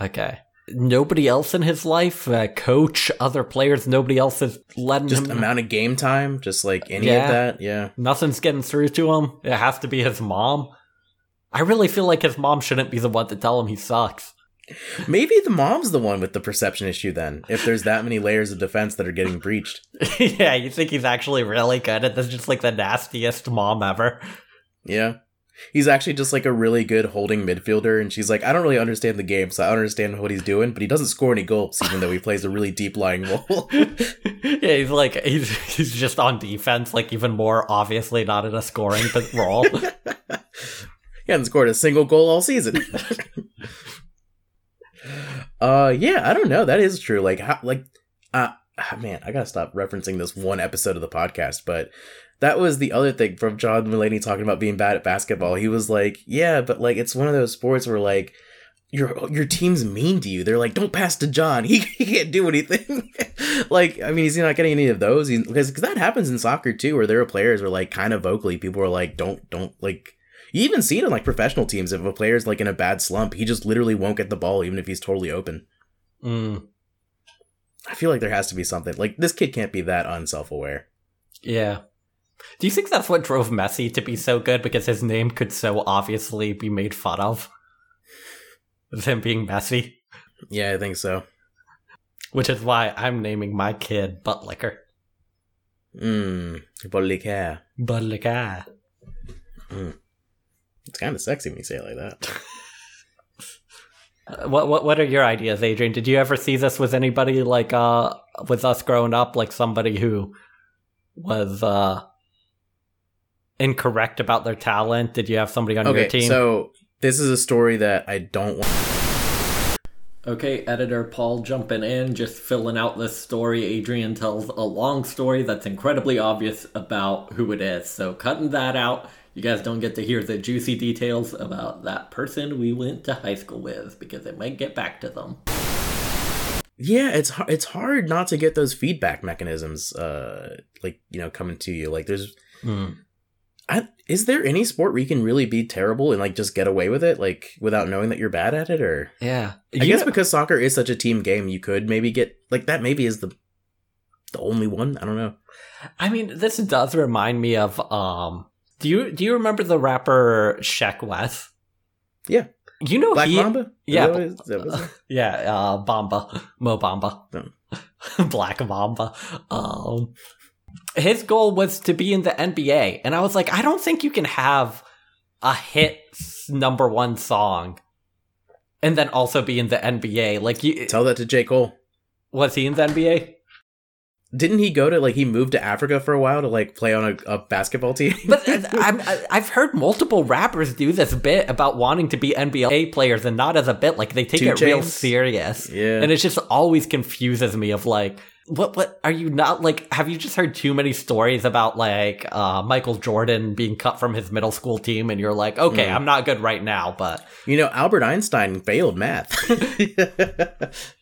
S4: Okay. Nobody else in his life, uh, coach, other players, nobody else is letting
S1: Just
S4: him.
S1: Just amount of game time, just like any
S4: Yeah.
S1: of that. Yeah.
S4: Nothing's getting through to him. It has to be his mom. I really feel like his mom shouldn't be the one to tell him he sucks.
S1: Maybe the mom's the one with the perception issue then, if there's that many layers of defense that are getting breached.
S4: yeah, you think he's actually really good at this? Just like the nastiest mom ever.
S1: Yeah. He's actually just like a really good holding midfielder, and she's like, I don't really understand the game, so I don't understand what he's doing, but he doesn't score any goals, even though he plays a really deep lying role.
S4: yeah, he's like he's he's just on defense, like even more obviously not in a scoring but role.
S1: he hasn't scored a single goal all season. Uh yeah, I don't know. That is true. Like how like uh ah, man, I gotta stop referencing this one episode of the podcast, but that was the other thing from John Mulaney talking about being bad at basketball. He was like, Yeah, but like it's one of those sports where like your your team's mean to you. They're like, "Don't pass to John. He, he can't do anything." like, I mean, he's not getting any of those because because that happens in soccer too, where there are players where like kind of vocally people are like, "Don't don't like." You even see it in like professional teams. If a player's like in a bad slump, he just literally won't get the ball, even if he's totally open.
S4: Mm,
S1: I feel like there has to be something like this kid can't be that unself-aware.
S4: yeah. Do you think that's what drove Messi to be so good? Because his name could so obviously be made fun of. With him being Messi.
S1: Yeah, I think so.
S4: Which is why I'm naming my kid Buttlicker.
S1: Mmm, Bollicaire.
S4: Butt Licker.
S1: It's kind of sexy when you say it like that.
S4: Uh, What what what are your ideas, Adrian? Did you ever see this with anybody like uh with us growing up, like somebody who was uh incorrect about their talent? Did you have somebody on your team?
S1: so this is a story that I don't want.
S4: Okay, editor Paul jumping in, just filling out this story. Adrian tells a long story that's incredibly obvious about who it is. So, cutting that out, you guys don't get to hear the juicy details about that person we went to high school with because it might get back to them.
S1: Yeah, it's it's hard not to get those feedback mechanisms, uh, like you know, coming to you. Like, there's, I, is there any sport where you can really be terrible and like just get away with it, like without knowing that you're bad at it? Or
S4: Yeah.
S1: I guess because soccer is such a team game, you could maybe get like that. Maybe is the the only one. I don't know.
S4: I mean, this does remind me of um. Do you do you remember the rapper Sheck Wes?
S1: Yeah.
S4: You know
S1: Black
S4: he,
S1: Mamba.
S4: Yeah,
S1: that is? That is?
S4: yeah, uh, Bamba, Mo Bamba,
S1: Oh.
S4: Black Mamba. Um, his goal was to be in the NBA, and I was like, I don't think you can have a hit number one song and then also be in the NBA. Like, you,
S1: Tell that to J Cole.
S4: was he in the NBA?
S1: Didn't he go to like he moved to Africa for a while to like play on a, a basketball team?
S4: But uh, I'm, I- I've heard multiple rappers do this bit about wanting to be NBA players and not as a bit. Like they take
S1: Two
S4: it real serious.
S1: Yeah.
S4: And it just always confuses me of like, what what are you not like have you just heard too many stories about like uh Michael Jordan being cut from his middle school team and you're like, okay,
S1: Mm.
S4: I'm not good right now, but
S1: You know, Albert Einstein failed math.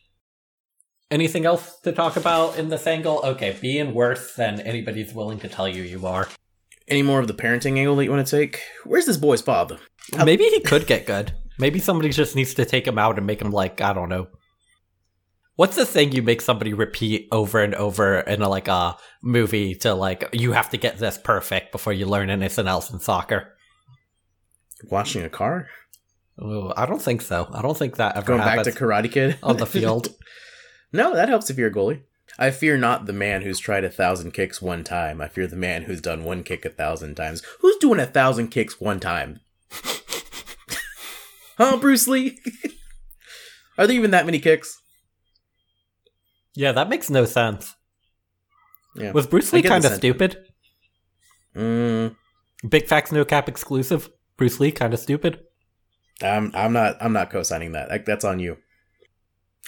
S4: anything else to talk about in this angle? Okay, being worse than anybody's willing to tell you you are.
S1: Any more of the parenting angle that you want to take? Where's this boy's father?
S4: Maybe he could get good. Maybe somebody just needs to take him out and make him like, I don't know. What's the thing you make somebody repeat over and over in a, like a movie to like you have to get this perfect before you learn anything else in soccer?
S1: Washing a car?
S4: Ooh, I don't think so. I don't think that ever
S1: Going back to Karate Kid?
S4: on the field.
S1: no, that helps if you're a goalie. I fear not the man who's tried a thousand kicks one time. I fear the man who's done one kick a thousand times. Who's doing a thousand kicks one time? huh, Bruce Lee? Are there even that many kicks?
S4: Yeah, that makes no sense.
S1: Yeah.
S4: Was Bruce Lee kind of stupid?
S1: Mm,
S4: Big Facts No Cap exclusive. Bruce Lee kind of stupid.
S1: I'm I'm not I'm not co-signing that. Like, That's on you.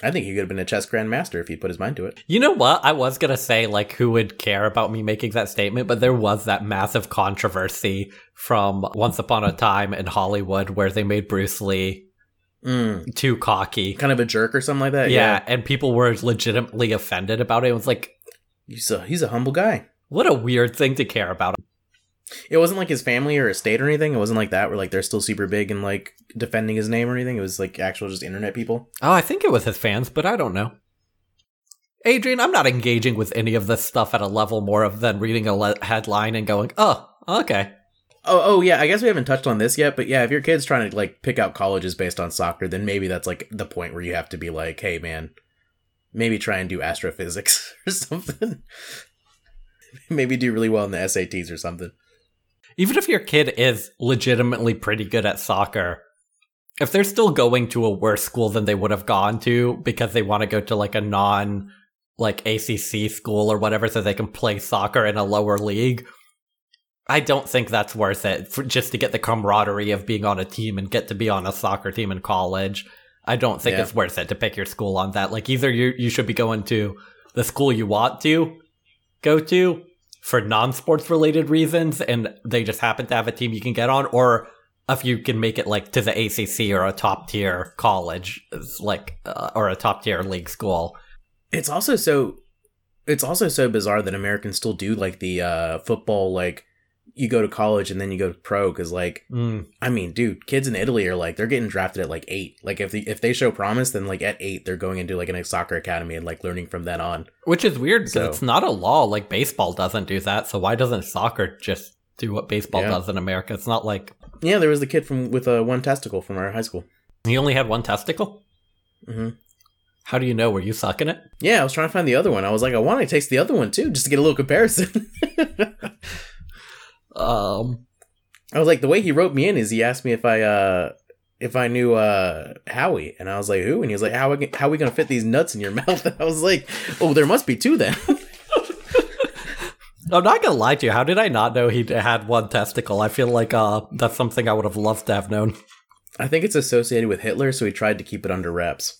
S1: I think he could have been a chess grandmaster if he put his mind to it.
S4: You know what? I was gonna say like who would care about me making that statement, but there was that massive controversy from Once Upon a Time in Hollywood where they made Bruce Lee
S1: Mm,
S4: too cocky.
S1: kind of a jerk or something like that.
S4: Yeah, and people were legitimately offended about it. It was like,
S1: He's a he's a humble guy.
S4: what a weird thing to care about.
S1: It wasn't like his family or estate or anything. It wasn't like that where like they're still super big and like defending his name or anything. It was like actual just internet people.
S4: Oh, I think it was his fans, but I don't know. Adrian, I'm not engaging with any of this stuff at a level more of than reading a le- headline and going, oh, okay.
S1: Oh, oh yeah. I guess we haven't touched on this yet, but yeah, if your kid's trying to like pick out colleges based on soccer, then maybe that's like the point where you have to be like, hey man, maybe try and do astrophysics or something. maybe do really well in the SATs or something.
S4: Even if your kid is legitimately pretty good at soccer, if they're still going to a worse school than they would have gone to because they want to go to like a non like ACC school or whatever so they can play soccer in a lower league, I don't think that's worth it for, just to get the camaraderie of being on a team and get to be on a soccer team in college. I don't think
S1: Yeah.
S4: it's worth it to pick your school on that. Like either you you should be going to the school you want to go to for non-sports related reasons and they just happen to have a team you can get on or if you can make it like to the ACC or a top tier college like uh, or a top tier league school.
S1: It's also so it's also so bizarre that Americans still do like the uh football like you go to college and then you go to pro because like
S4: Mm.
S1: I mean, dude, kids in Italy are like they're getting drafted at like eight. Like if the, if they show promise, then like at eight they're going into like a soccer academy and like learning from then on.
S4: Which is weird because
S1: So-
S4: it's not a law. Like baseball doesn't do that. So why doesn't soccer just do what baseball
S1: Yeah.
S4: does in America? It's not like
S1: Yeah, there was the kid from with uh, one testicle from our high school.
S4: he only had one testicle.
S1: hmm
S4: How do you know? Were you sucking it?
S1: Yeah, I was trying to find the other one. I was like, I want to taste the other one too, just to get a little comparison.
S4: Um,
S1: I was like, the way he wrote me in is he asked me if I uh if I knew uh Howie, and I was like, who? And he was like, how we how we gonna fit these nuts in your mouth? And I was like, oh, there must be two then.
S4: I'm not gonna lie to you. How did I not know he had one testicle? I feel like uh, that's something I would have loved to have known.
S1: I think it's associated with Hitler, so he tried to keep it under wraps.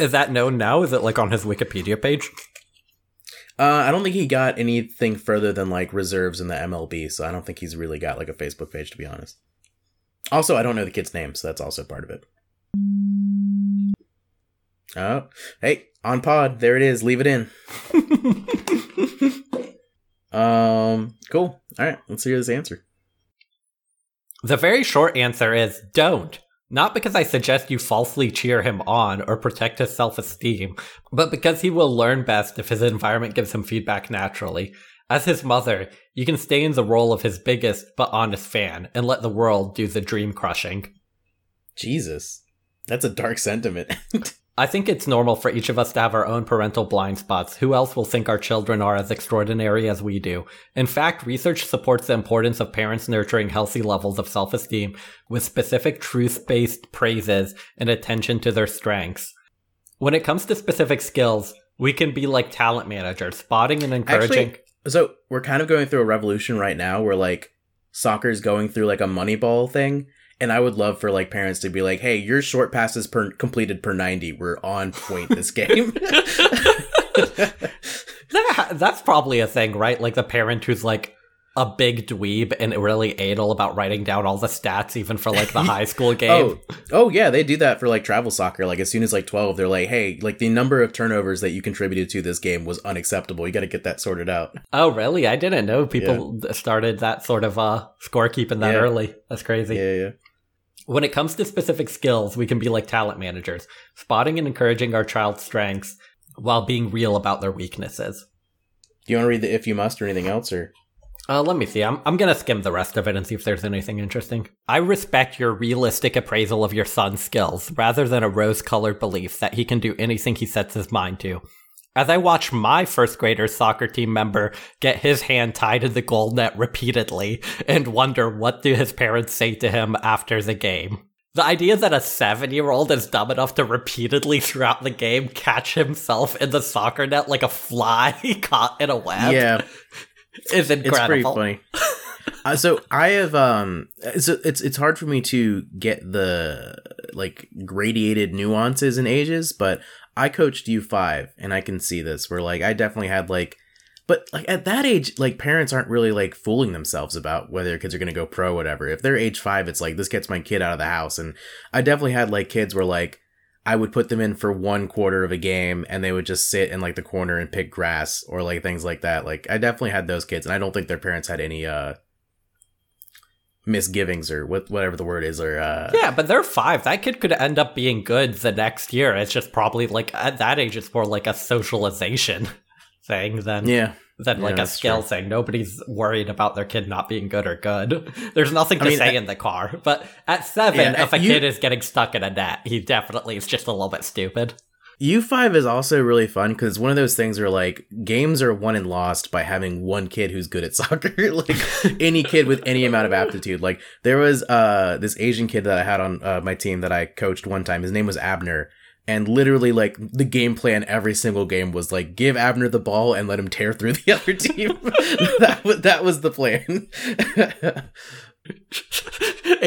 S4: Is that known now? Is it like on his Wikipedia page?
S1: Uh, I don't think he got anything further than like reserves in the MLB, so I don't think he's really got like a Facebook page to be honest. Also, I don't know the kid's name, so that's also part of it. Oh, hey, on pod, there it is. Leave it in. um, cool. All right, let's hear this answer.
S4: The very short answer is don't. Not because I suggest you falsely cheer him on or protect his self esteem, but because he will learn best if his environment gives him feedback naturally. As his mother, you can stay in the role of his biggest but honest fan and let the world do the dream crushing.
S1: Jesus, that's a dark sentiment.
S4: I think it's normal for each of us to have our own parental blind spots. Who else will think our children are as extraordinary as we do? In fact, research supports the importance of parents nurturing healthy levels of self esteem with specific truth based praises and attention to their strengths. When it comes to specific skills, we can be like talent managers, spotting and encouraging.
S1: Actually, so we're kind of going through a revolution right now where like soccer's going through like a moneyball thing. And I would love for like parents to be like, "Hey, your short passes per completed per ninety. We're on point this game."
S4: That, that's probably a thing, right? Like the parent who's like a big dweeb and really anal about writing down all the stats, even for like the high school game.
S1: Oh, oh yeah, they do that for like travel soccer. Like as soon as like twelve, they're like, "Hey, like the number of turnovers that you contributed to this game was unacceptable. You got to get that sorted out."
S4: Oh, really? I didn't know people started that sort of uh scorekeeping that
S1: Yeah.
S4: early. That's crazy.
S1: Yeah, yeah.
S4: When it comes to specific skills, we can be like talent managers, spotting and encouraging our child's strengths while being real about their weaknesses.
S1: Do you want to read the if you must or anything else, or
S4: Uh, let me see. I'm, I'm going to skim the rest of it and see if there's anything interesting. I respect your realistic appraisal of your son's skills rather than a rose colored belief that he can do anything he sets his mind to. As I watch my first grader soccer team member get his hand tied in the goal net repeatedly and wonder what do his parents say to him after the game. The idea that a seven year old is dumb enough to repeatedly throughout the game catch himself in the soccer net like a fly caught in a web
S1: yeah,
S4: is incredible.
S1: it's pretty funny. uh, so I have um, so it's it's hard for me to get the like gradiated nuances in ages, but I coached U five, and I can see this where like I definitely had like. But like at that age, like parents aren't really like fooling themselves about whether kids are gonna go pro, whatever. If they're age five, it's like this gets my kid out of the house. And I definitely had like kids where like I would put them in for one quarter of a game and they would just sit in like the corner and pick grass or like things like that. Like I definitely had those kids and I don't think their parents had any uh misgivings or what whatever the word is or uh
S4: Yeah, but they're five. That kid could end up being good the next year. It's just probably like at that age, it's more like a socialization thing than
S1: yeah.
S4: than
S1: Yeah,
S4: like a skill
S1: true.
S4: thing. Nobody's worried about their kid not being good or good. There's nothing
S1: I
S4: to
S1: mean,
S4: say
S1: I-
S4: in the car. But at seven,
S1: Yeah,
S4: if a
S1: you-
S4: kid is getting stuck in a net, he definitely is just a little bit stupid.
S1: U5 is also really fun because it's one of those things where like games are won and lost by having one kid who's good at soccer. like any kid with any amount of aptitude. Like there was uh this Asian kid that I had on uh, my team that I coached one time. His name was Abner. And literally, like the game plan every single game was like give Abner the ball and let him tear through the other team. that was that was the plan.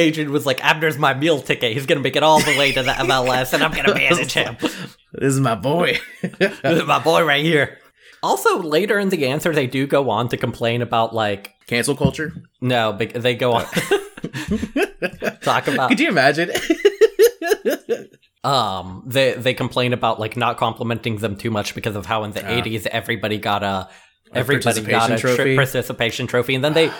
S4: Adrian was like, Abner's my meal ticket. He's gonna make it all the way to the MLS, and I'm gonna manage him.
S1: this is my boy.
S4: This is my boy right here. Also, later in the answer, they do go on to complain about like
S1: Cancel culture.
S4: no, bec- they go on talk about
S1: Could you imagine?
S4: um they they complain about like not complimenting them too much because of how in the. 80s everybody got a
S1: A
S4: everybody got
S1: participation
S4: a tri- participation trophy and then they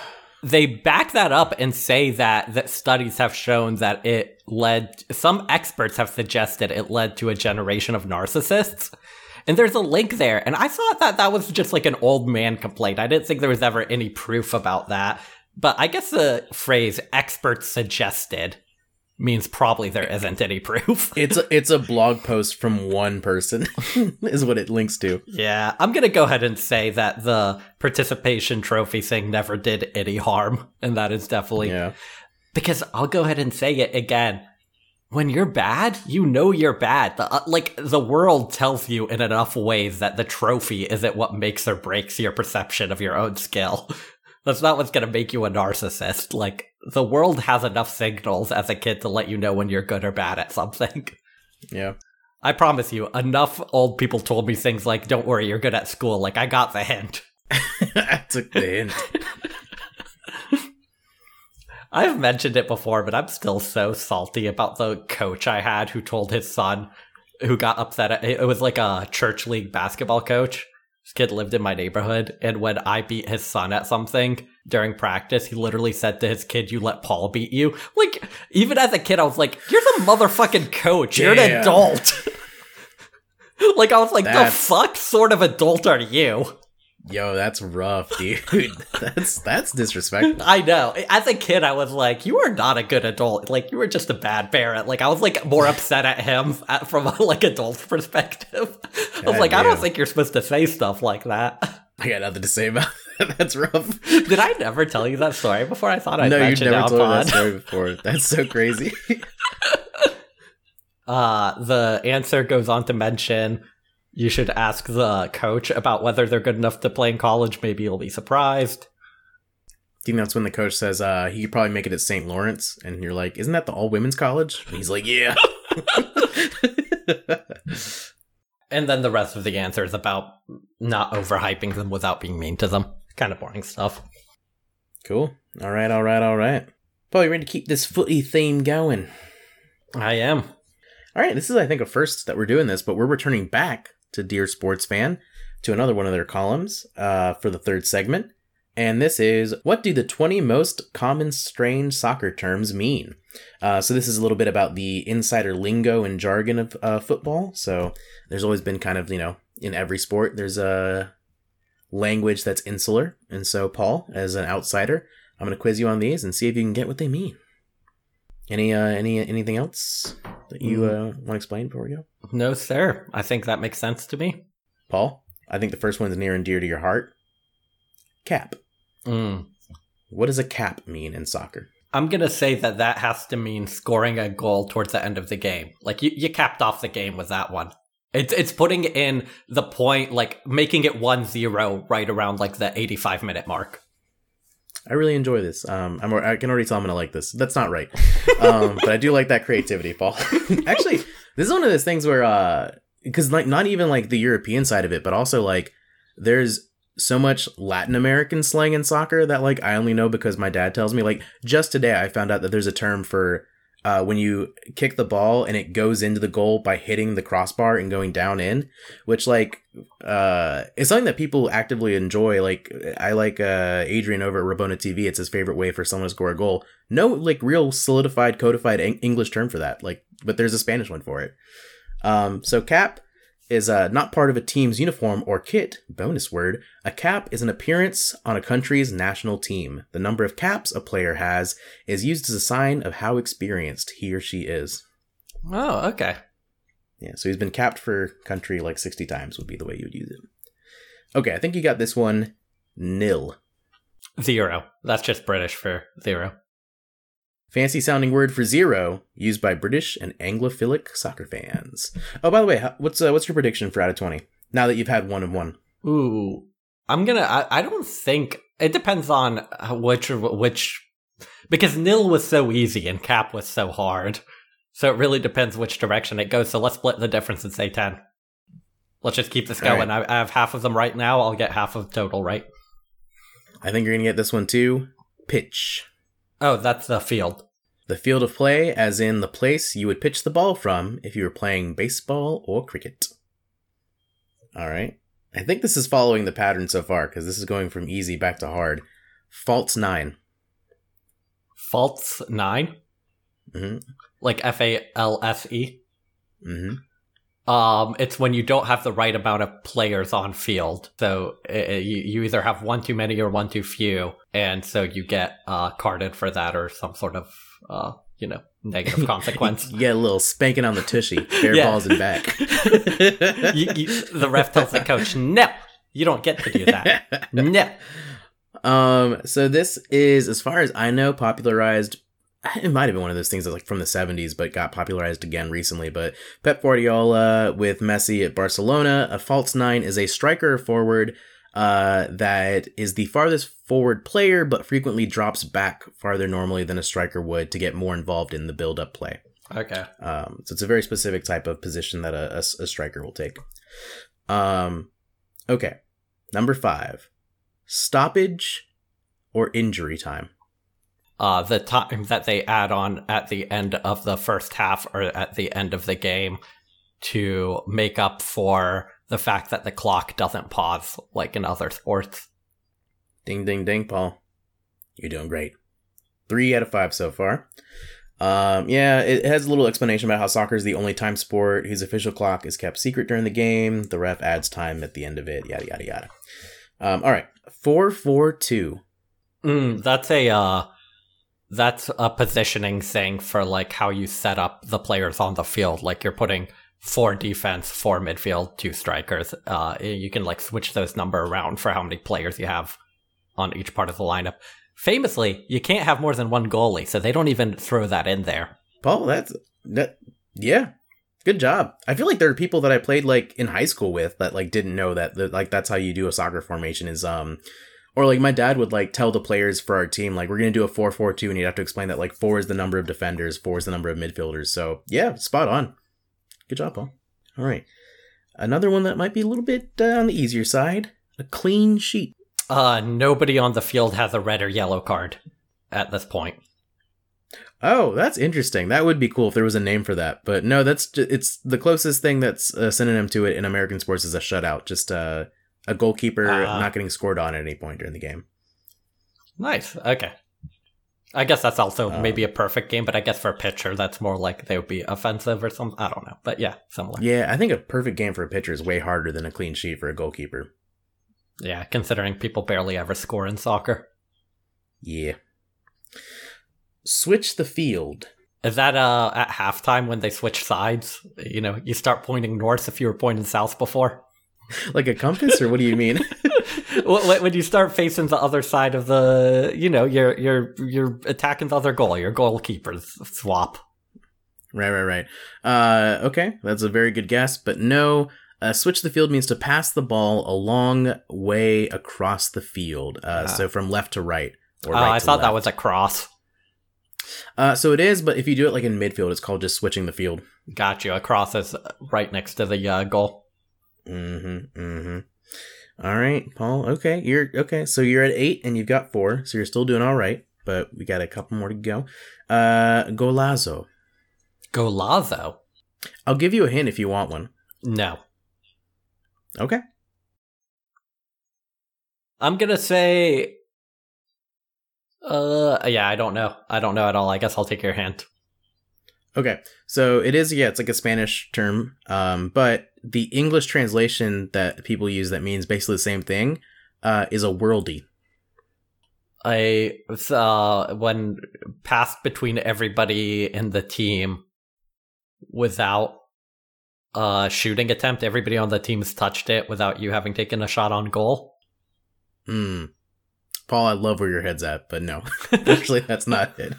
S4: they back that up and say that that studies have shown that it led some experts have suggested it led to a generation of narcissists. And there's a link there. And i thought that that was just like an old man complaint. I didn't think there was ever any proof about that. But i guess the phrase experts suggested means probably there isn't any proof
S1: It's a, it's a blog post from one person, is what it links to.
S4: Yeah, I'm gonna go ahead and say that the participation trophy thing never did any harm, and that is definitely
S1: Yeah,
S4: because I'll go ahead and say it again. When you're bad, you know you're bad. The, uh, like the world tells you in enough ways that the trophy isn't what makes or breaks your perception of your own skill. That's not what's gonna make you a narcissist. Like the world has enough signals as a kid to let you know when you're good or bad at something.
S1: yeah.
S4: I promise you, enough old people told me things like, don't worry, you're good at school. Like, I got the hint.
S1: I took the hint.
S4: I've mentioned it before, but I'm still so salty about the coach I had who told his son, who got upset at it was like a church league basketball coach. This kid lived in my neighborhood, and when I beat his son at something during practice, he literally said to his kid, You let Paul beat you. Like, even as a kid, I was like, You're the motherfucking coach. You're an adult. like, I was like,
S1: That's-
S4: The fuck sort of adult are you?
S1: Yo, that's rough, dude. That's that's disrespectful.
S4: I know. As a kid, I was like, "You are not a good adult. Like, you were just a bad parent." Like, I was like more upset at him at, from a like adult perspective. I was
S1: God
S4: like, "I don't think you're supposed to say stuff like that."
S1: I got nothing to say about that. That's rough.
S4: Did I never tell you that story before? I thought I
S1: no, you've never told that story before. That's so crazy.
S4: Uh, the answer goes on to mention you should ask the coach about whether they're good enough to play in college. Maybe you'll be surprised.
S1: Do you think that's when the coach says uh, he could probably make it at St. Lawrence? And you're like, isn't that the all women's college? And he's like, yeah.
S4: And then the rest of the answer is about not overhyping them without being mean to them. Kind of boring stuff.
S1: Cool. All right, all right, all right. You ready to keep this footy theme going?
S4: I am.
S1: All right, this is, I think, a first that we're doing this, but we're returning back to Dear Sports Fan to another one of their columns uh, for the third segment. And this is What do the 20 most common strange soccer terms mean? Uh, so, this is a little bit about the insider lingo and jargon of uh, football. So, there's always been kind of, you know, in every sport, there's a language that's insular. And so, Paul, as an outsider, I'm going to quiz you on these and see if you can get what they mean. Any, uh, any, anything else that you uh, want to explain before we go?
S4: No, sir. I think that makes sense to me.
S1: Paul, I think the first one's near and dear to your heart. Cap.
S4: Mm.
S1: What does a cap mean in soccer?
S4: I'm going to say that that has to mean scoring a goal towards the end of the game. Like, you, you capped off the game with that one. It's, it's putting in the point, like, making it 1 0 right around, like, the 85 minute mark.
S1: I really enjoy this. Um, I'm, I can already tell I'm gonna like this. That's not right, um, but I do like that creativity, Paul. Actually, this is one of those things where, uh, because like not even like the European side of it, but also like there's so much Latin American slang in soccer that like I only know because my dad tells me. Like just today, I found out that there's a term for uh, when you kick the ball and it goes into the goal by hitting the crossbar and going down in, which like uh, is something that people actively enjoy. Like I like uh, Adrian over at Rabona TV. It's his favorite way for someone to score a goal. No like real solidified codified Eng- English term for that. Like, but there's a Spanish one for it. Um, so cap is uh, not part of a team's uniform or kit. Bonus word. A cap is an appearance on a country's national team. The number of caps a player has is used as a sign of how experienced he or she is.
S4: Oh, okay.
S1: Yeah, so he's been capped for country like 60 times would be the way you would use it. Okay, I think you got this one nil.
S4: Zero. That's just British for zero.
S1: Fancy sounding word for zero used by British and Anglophilic soccer fans. Oh, by the way, what's uh, what's your prediction for out of 20? Now that you've had one of one.
S4: Ooh, I'm gonna. I, I don't think it depends on which which because nil was so easy and cap was so hard. So it really depends which direction it goes. So let's split the difference and say ten. Let's just keep this going. I, I have half of them right now. I'll get half of total right.
S1: I think you're going to get this one too. Pitch.
S4: Oh, that's the field.
S1: The field of play, as in the place you would pitch the ball from if you were playing baseball or cricket. All right. I think this is following the pattern so far because this is going from easy back to hard. False nine.
S4: False nine,
S1: hmm
S4: like F A L S E.
S1: hmm
S4: Um, it's when you don't have the right amount of players on field. So uh, you, you either have one too many or one too few, and so you get uh, carded for that or some sort of uh, you know negative consequence.
S1: You get a little spanking on the tushy. Bare
S4: Yeah.
S1: balls and back.
S4: you, you, the ref tells the coach, "No, you don't get to do that. No."
S1: Um, so this is, as far as I know, popularized. It might have been one of those things that's like from the 70s, but got popularized again recently. But Pep Guardiola with Messi at Barcelona, a false nine is a striker forward uh, that is the farthest forward player, but frequently drops back farther normally than a striker would to get more involved in the build up play.
S4: Okay.
S1: Um, so it's a very specific type of position that a, a, a striker will take. Um, okay, number five, stoppage or injury time.
S4: uh, the time that they add on at the end of the first half or at the end of the game to make up for the fact that the clock doesn't pause like in other sports.
S1: Ding, ding, ding, Paul. You're doing great. Three out of five so far. Um, yeah, it has a little explanation about how soccer is the only time sport whose official clock is kept secret during the game. The ref adds time at the end of it. Yada yada yada. Um, all right, four four two.
S4: Mm, that's a uh, that's a positioning thing for like how you set up the players on the field. Like you're putting four defense, four midfield, two strikers. Uh, you can like switch those number around for how many players you have on each part of the lineup. Famously, you can't have more than one goalie, so they don't even throw that in there.
S1: Paul, that's that. Yeah, good job. I feel like there are people that I played like in high school with that like didn't know that, that like that's how you do a soccer formation is um. Or like my dad would like tell the players for our team like we're gonna do a four four two and you'd have to explain that like four is the number of defenders, four is the number of midfielders. So yeah, spot on. Good job, Paul. All right. Another one that might be a little bit uh, on the easier side a clean sheet.
S4: Uh, nobody on the field has a red or yellow card at this point.
S1: Oh, that's interesting. That would be cool if there was a name for that. But no, that's ju- it's the closest thing that's a synonym to it in American sports is a shutout. Just uh, a goalkeeper
S4: Ah.
S1: not getting scored on at any point during the game.
S4: Nice. Okay. I guess that's also
S1: Uh,
S4: maybe a perfect game, but I guess for a pitcher, that's more like they would be offensive or something. I don't know. But yeah, similar.
S1: Yeah, I think a perfect game for a pitcher is way harder than a clean sheet for a goalkeeper.
S4: Yeah, considering people barely ever score in soccer.
S1: Yeah. Switch the field.
S4: Is that uh at halftime when they switch sides? You know, you start pointing north if you were pointing south before.
S1: Like a compass, or what do you mean?
S4: Wh- wh- when you start facing the other side of the, you know, you're you're you're attacking the other goal. Your goalkeepers swap.
S1: Right, right, right. Uh, okay, that's a very good guess, but no. Uh, switch the field means to pass the ball a long way across the field, uh,
S4: Ah.
S1: so from left to right. Or
S4: Uh,
S1: right
S4: I thought that was a cross.
S1: Uh, so it is, but if you do it like in midfield, it's called just switching the field.
S4: Got you. A cross is right next to the uh, goal.
S1: Mm-hmm. Mm-hmm. All right, Paul. Okay, you're okay. So you're at eight, and you've got four, so you're still doing all right. But we got a couple more to go. Uh, Golazo.
S4: Golazo?
S1: I'll give you a hint if you want one.
S4: No.
S1: Okay.
S4: I'm gonna say. Uh, yeah, I don't know. I don't know at all. I guess I'll take your hint.
S1: Okay, so it is yeah, it's like a Spanish term, um, but the English translation that people use that means basically the same thing uh, is a worldie.
S4: I uh when passed between everybody in the team without a shooting attempt, everybody on the team's touched it without you having taken a shot on goal.
S1: Hmm. Paul, I love where your head's at, but no, actually, that's not it.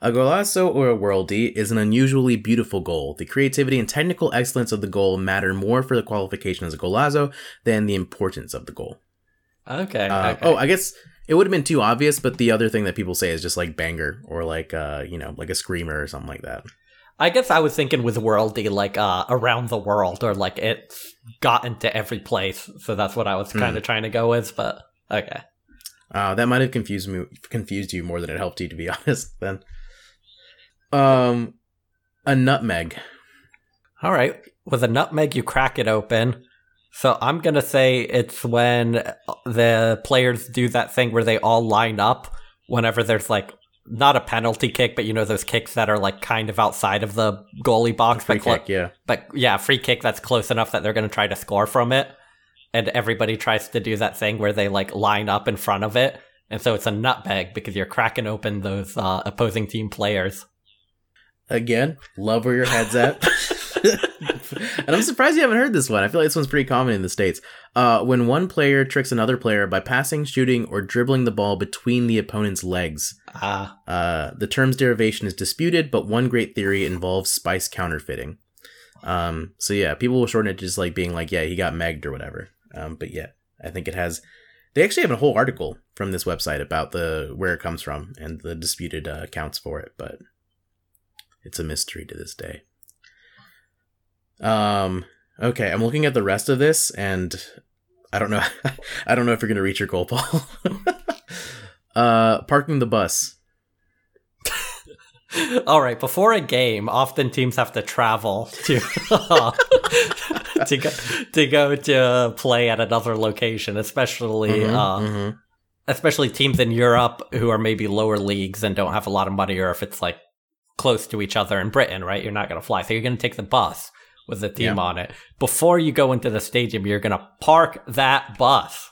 S1: A golazo or a worldie is an unusually beautiful goal. The creativity and technical excellence of the goal matter more for the qualification as a golazo than the importance of the goal.
S4: Okay.
S1: Uh,
S4: okay.
S1: Oh, I guess it would have been too obvious, but the other thing that people say is just like banger or like uh, you know, like a screamer or something like that.
S4: I guess I was thinking with worldie like uh around the world or like it's got into every place. So that's what I was kind of trying to go with, but okay.
S1: Uh, that might have confused me, confused you more than it helped you, to be honest. Then, um, a nutmeg.
S4: All right. With a nutmeg, you crack it open. So I'm going to say it's when the players do that thing where they all line up whenever there's like not a penalty kick, but you know, those kicks that are like kind of outside of the goalie box.
S1: Free
S4: but
S1: kick, yeah.
S4: But yeah, free kick that's close enough that they're going to try to score from it. And everybody tries to do that thing where they like line up in front of it. And so it's a nutmeg because you're cracking open those uh, opposing team players.
S1: Again, love where your head's at. and I'm surprised you haven't heard this one. I feel like this one's pretty common in the States. Uh, when one player tricks another player by passing, shooting, or dribbling the ball between the opponent's legs.
S4: Ah,
S1: Uh, the term's derivation is disputed, but one great theory involves spice counterfeiting. Um, so yeah, people will shorten it to just like being like, yeah, he got megged or whatever. Um, but yeah, I think it has. They actually have a whole article from this website about the where it comes from and the disputed uh, accounts for it, but it's a mystery to this day. Um. Okay, I'm looking at the rest of this, and I don't know. I don't know if you're gonna reach your goal, Paul. uh, parking the bus.
S4: All right, before a game, often teams have to travel to to go to go to play at another location, especially
S1: Mhm,
S4: uh,
S1: mhm.
S4: especially teams in Europe who are maybe lower leagues and don't have a lot of money, or if it's like close to each other in Britain, right? You're not going to fly, so you're going to take the bus with the team
S1: Yeah.
S4: on it. Before you go into the stadium, you're going to park that bus.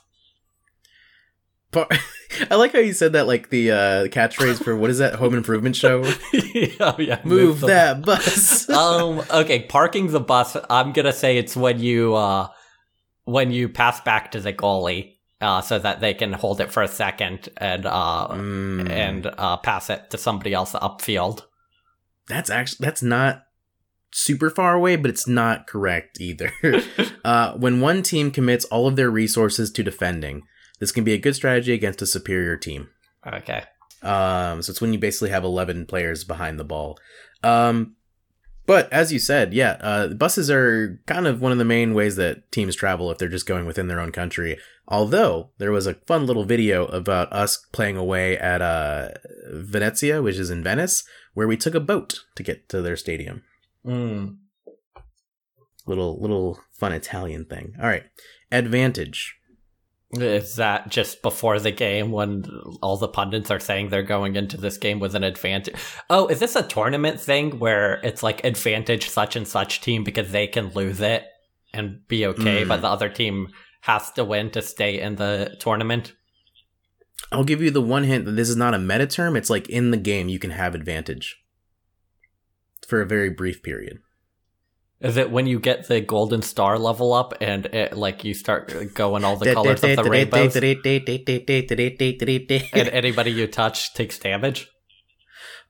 S1: Par- I like how you said that, like the uh, catchphrase for what is that Home Improvement show?
S4: oh, yeah,
S1: Move
S4: the-
S1: that bus.
S4: um okay parking the bus i'm gonna say it's when you uh when you pass back to the goalie uh so that they can hold it for a second and uh
S1: Mm,
S4: and uh pass it to somebody else upfield
S1: that's actually that's not super far away, but it's not correct either. uh, when one team commits all of their resources to defending, this can be a good strategy against a superior team.
S4: okay
S1: Um, so it's when you basically have 11 players behind the ball. Um, But as you said, yeah, uh, buses are kind of one of the main ways that teams travel if they're just going within their own country. Although there was a fun little video about us playing away at uh, Venezia, which is in Venice, where we took a boat to get to their stadium.
S4: Mm.
S1: Little little fun Italian thing. All right, advantage.
S4: Is that just before the game when all the pundits are saying they're going into this game with an advantage? Oh, is this a tournament thing where it's like advantage such and such team because they can lose it and be okay,
S1: Mm.
S4: but the other team has to win to stay in the tournament?
S1: I'll give you the one hint that this is not a meta term. It's like in the game you can have advantage for a very brief period.
S4: Is it when you get the golden star level up and it, like you start going all the colors of the rainbows and anybody you touch takes damage?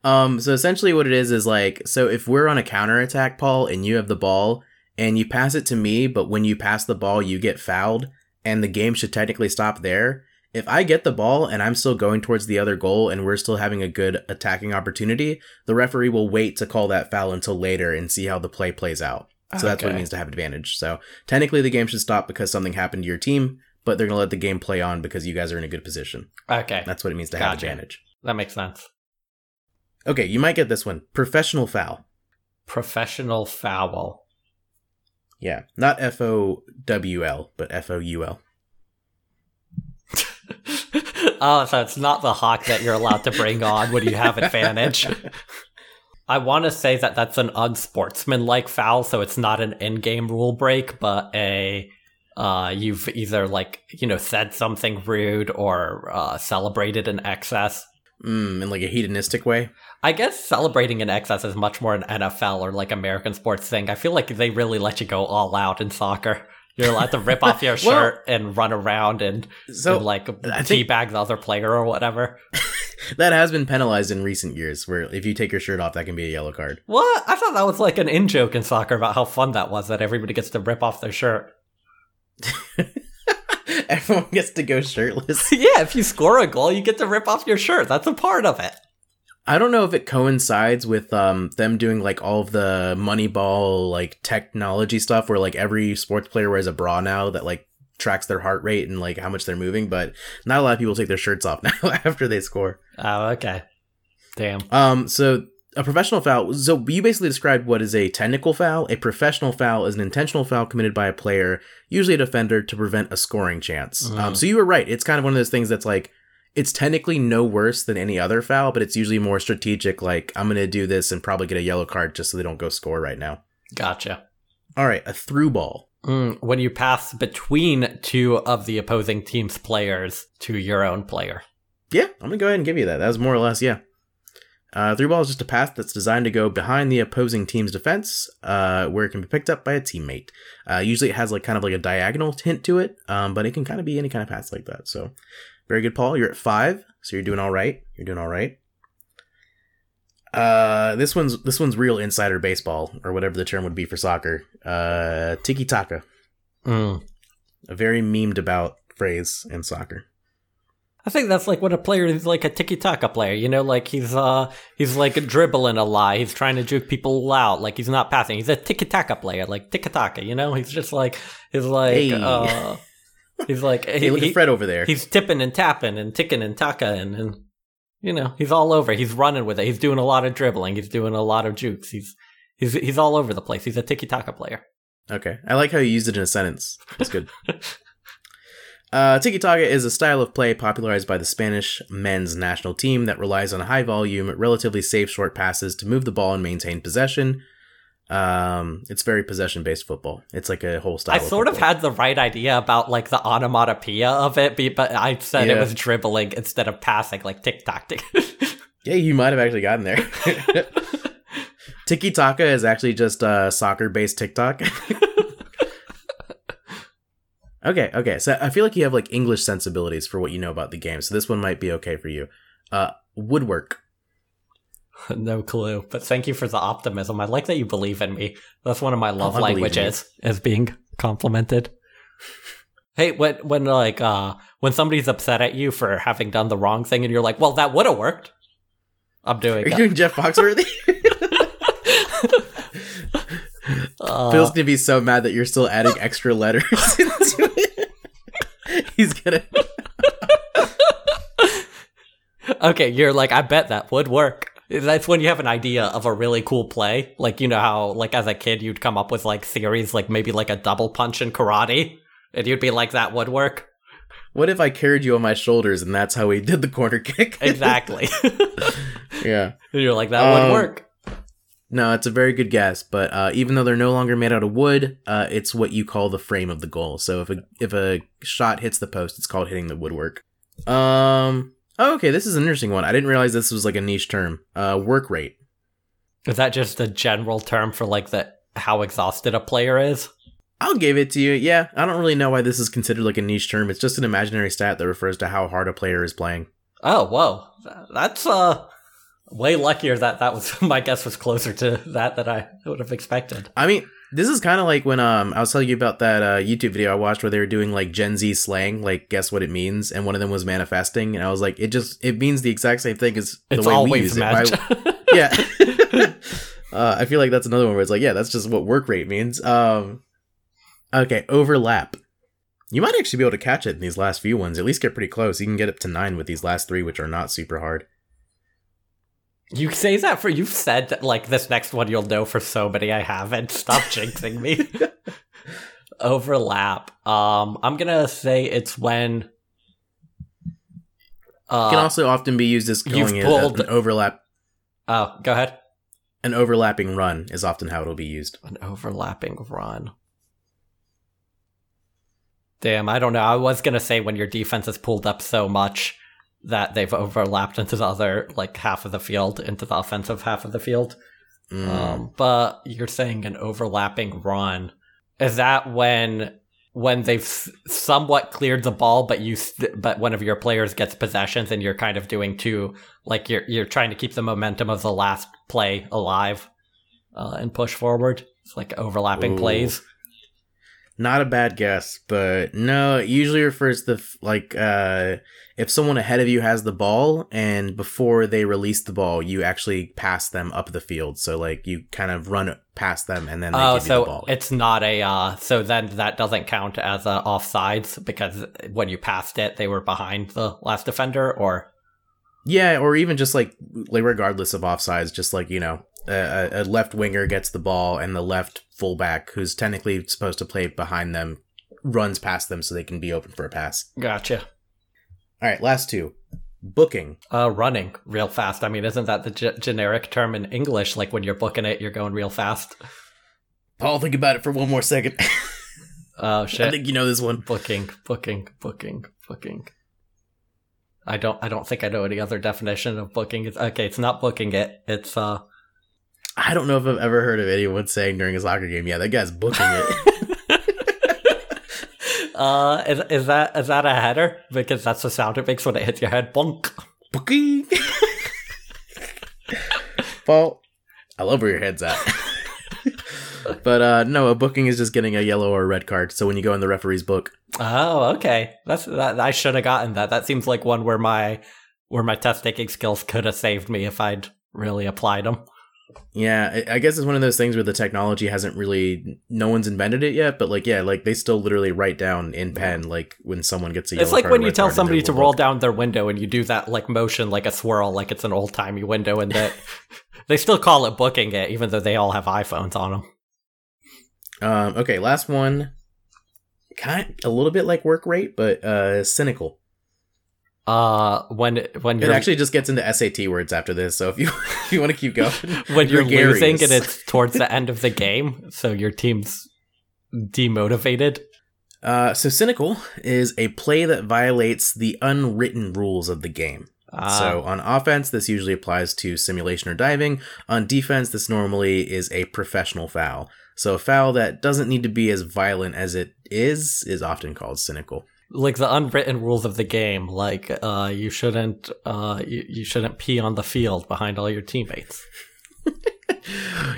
S1: Um, so essentially what it is is like, so if we're on a counter attack, Paul, and you have the ball and you pass it to me, but when you pass the ball, you get fouled and the game should technically stop there. If I get the ball and I'm still going towards the other goal and we're still having a good attacking opportunity, the referee will wait to call that foul until later and see how the play plays out. So that's what it means to have advantage. So technically the game should stop because something happened to your team, but they're going to let the game play on because you guys are in a good position.
S4: Okay,
S1: That's what it means to have advantage.
S4: that makes sense.
S1: Okay, you might get this one. Professional foul.
S4: Professional foul.
S1: Yeah, not F O W L, but F O U L.
S4: oh, so it's not the hawk that you're allowed to bring on when you have advantage. I want to say that that's an unsportsmanlike foul, so it's not an in-game rule break, but a uh, you've either like you know said something rude or uh, celebrated in excess.
S1: Mm, in like a hedonistic way.
S4: I guess celebrating in excess is much more an NFL or like American sports thing. I feel like they really let you go all out in soccer. You're allowed to rip off your
S1: Well-
S4: shirt and run around and,
S1: So
S4: and like teabag the other player or whatever.
S1: that has been penalized in recent years, where if you take your shirt off, that can be a yellow card.
S4: What? I thought that was like an in joke in soccer about how fun that was that everybody gets to rip off their shirt.
S1: Everyone gets to go shirtless.
S4: yeah, if you score a goal, you get to rip off your shirt. That's a part of it.
S1: I don't know if it coincides with um them doing like all of the Moneyball like technology stuff, where like every sports player wears a bra now that like tracks their heart rate and like how much they're moving. But not a lot of people take their shirts off now after they score.
S4: Oh, okay. Damn.
S1: Um, so a professional foul. So you basically described what is a technical foul. A professional foul is an intentional foul committed by a player, usually a defender, to prevent a scoring chance. Um,
S4: Mhm.
S1: so you were right. It's kind of one of those things that's like it's technically no worse than any other foul, but it's usually more strategic. Like I'm gonna do this and probably get a yellow card just so they don't go score right now.
S4: Gotcha.
S1: All right, a through ball.
S4: Mm, when you pass between two of the opposing team's players to your own player.
S1: Yeah, I'm gonna go ahead and give you that. That was more or less yeah. Uh, through ball is just a pass that's designed to go behind the opposing team's defense, uh, where it can be picked up by a teammate. Uh, usually it has like kind of like a diagonal tint to it, um, but it can kind of be any kind of pass like that. So, very good, Paul. You're at five, so you're doing all right. You're doing all right. Uh, this one's this one's real insider baseball or whatever the term would be for soccer. Uh, tiki taka,
S4: Mm.
S1: a very memed about phrase in soccer.
S4: I think that's like when a player is like a tiki taka player, you know, like he's uh he's like dribbling a lot, he's trying to juke people out, like he's not passing. He's a tiki taka player, like tiki taka, you know? He's just like he's like
S1: Hey.
S4: uh he's like
S1: Hey, look at Fred over there.
S4: he's tipping and tapping and ticking and taka and, and you know, he's all over. He's running with it. He's doing a lot of dribbling. He's doing a lot of jukes. He's he's he's all over the place. He's a tiki taka player.
S1: Okay. I like how you used it in a sentence. That's good. uh, Tiki Taka is a style of play popularized by the Spanish men's national team that relies on high volume, relatively safe short passes to move the ball and maintain possession. Um, it's very possession based football. It's like a whole style.
S4: I sort of had the right idea about like the onomatopoeia of it, but I said it was dribbling instead of passing, like tick tock tick.
S1: Yeah, you might have actually gotten there. Tiki Taka is actually just uh, soccer based TikTok. okay, okay. So I feel like you have like English sensibilities for what you know about the game. So this one might be okay for you. Uh, woodwork.
S4: no clue, but thank you for the optimism. I like that you believe in me. That's one of my love
S1: I believe in you.
S4: languages, is being complimented. Hey, when when like uh when somebody's upset at you for having done the wrong thing, and you're like, "Well, that would have worked." I'm doing.
S1: Are you doing Jeff Foxworthy?
S4: Uh,
S1: Phil's gonna be so mad that you're still adding extra letters into it. He's gonna.
S4: okay, you're like, I bet that would work. That's when you have an idea of a really cool play. Like, you know how, like, as a kid, you'd come up with, like, theories, like maybe like a double punch in karate, and you'd be like, that would work.
S1: What if I carried you on my shoulders and that's how we did the corner kick?
S4: Exactly.
S1: yeah.
S4: and you're like, that
S1: Um,
S4: would work.
S1: No, it's a very good guess, but uh, even though they're no longer made out of wood, uh, it's what you call the frame of the goal. So if a if a shot hits the post, it's called hitting the woodwork. Um. Oh, okay, this is an interesting one. I didn't realize this was like a niche term. Uh, work rate.
S4: Is that just a general term for, like, the how exhausted a player is?
S1: I'll give it to you. Yeah, I don't really know why this is considered like a niche term. It's just an imaginary stat that refers to how hard a player is playing.
S4: Oh, whoa. That's, uh, way luckier that that was, my guess was closer to that than I would have expected.
S1: I mean, this is kind of like when um I was telling you about that uh, YouTube video I watched where they were doing like Gen Z slang, like guess what it means, and one of them was manifesting, and I was like, it just it means the exact same thing as the
S4: It's
S1: way we use
S4: magic.
S1: it. Why- yeah. uh, I feel like that's another one where it's like, yeah, that's just what work rate means. Um, okay, overlap. You might actually be able to catch it in these last few ones. At least get pretty close. You can get up to nine with these last three, which are not super hard.
S4: You say that for you've said that like this next one you'll know for so many I haven't. Stop jinxing me. Overlap. Um I'm gonna say it's when uh,
S1: can also often be used as
S4: you've
S1: calling it
S4: pulled-
S1: an overlap.
S4: oh, go ahead.
S1: An overlapping run is often how it'll be used.
S4: An overlapping run. Damn, I don't know. I was gonna say when your defense is pulled up so much that they've overlapped into the other like half of the field, into the offensive half of the field.
S1: Mm.
S4: Um, but you're saying an overlapping run. Is that when when they've somewhat cleared the ball, but you st- but one of your players gets possessions and you're kind of doing two like you're you're trying to keep the momentum of the last play alive uh, and push forward. It's like overlapping
S1: Ooh.
S4: plays.
S1: Not a bad guess, but no, it usually refers to like uh if someone ahead of you has the ball and before they release the ball, you actually pass them up the field. So like you kind of run past them and then they
S4: Oh,
S1: give you the
S4: so
S1: ball.
S4: it's not a uh so then that doesn't count as uh, offsides because when you passed it, they were behind the last defender, or
S1: Yeah, or even just like like regardless of offsides, just like you know, a, a left winger gets the ball and the left fullback, who's technically supposed to play behind them, runs past them so they can be open for a pass.
S4: gotcha.
S1: All right, last two, booking.
S4: Uh, running real fast. I mean, isn't that the ge- generic term in English? Like when you're booking it, you're going real fast.
S1: Paul, think about it for one more second.
S4: Oh shit!
S1: I think you know this one.
S4: booking, booking, booking, booking. I don't. I don't think I know any other definition of booking. It's okay. It's not booking it. It's uh.
S1: I don't know if I've ever heard of anyone saying during a soccer game, "Yeah, that guy's booking it."
S4: Uh, is, is that is that a header? Because that's the sound it makes when it hits your head. Bonk.
S1: booking. Paul, I love where your head's at. but uh no, a booking is just getting a yellow or a red card. So when you go in the referee's book,
S4: Oh, okay. That's that. I should have gotten that. That seems like one where my where my test taking skills could have saved me if I'd really applied them.
S1: Yeah, I guess it's one of those things where the technology hasn't really, no one's invented it yet. But like, yeah, like they still literally write down in pen, like when someone gets a.
S4: It's like when you tell somebody to roll down their window and you do that like motion like a swirl, like it's an old timey window, and that they still call it booking it, even though they all have iPhones on them.
S1: Um, okay, last one. Kind a little bit like work rate, but uh cynical.
S4: Uh, when when
S1: It actually just gets into SAT words after this. So if you if you want to keep going,
S4: when you're
S1: gregarious.
S4: losing and it's towards the end of the game, so your team's demotivated.
S1: Uh, so cynical is a play that violates the unwritten rules of the game.
S4: Uh,
S1: so on offense, this usually applies to simulation or diving. On defense, this normally is a professional foul. So a foul that doesn't need to be as violent as it is is often called cynical.
S4: Like the unwritten rules of the game, like uh, you shouldn't uh, you, you shouldn't pee on the field behind all your teammates.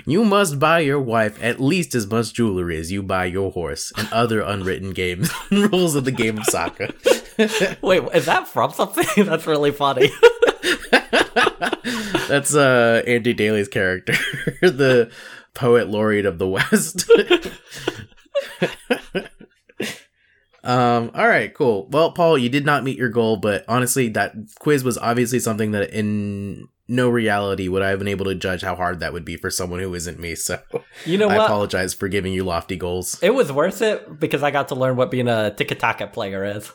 S1: You must buy your wife at least as much jewelry as you buy your horse and other unwritten games rules of the game of soccer.
S4: Wait, is that from something? That's really funny.
S1: That's uh Andy Daly's character. the poet laureate of the West. Um. All right. Cool. Well, Paul, you did not meet your goal, but honestly, that quiz was obviously something that in no reality would I have been able to judge how hard that would be for someone who isn't me. So
S4: You know
S1: I
S4: what?
S1: apologize for giving you lofty goals.
S4: It was worth it because I got to learn what being a tiki taka player is.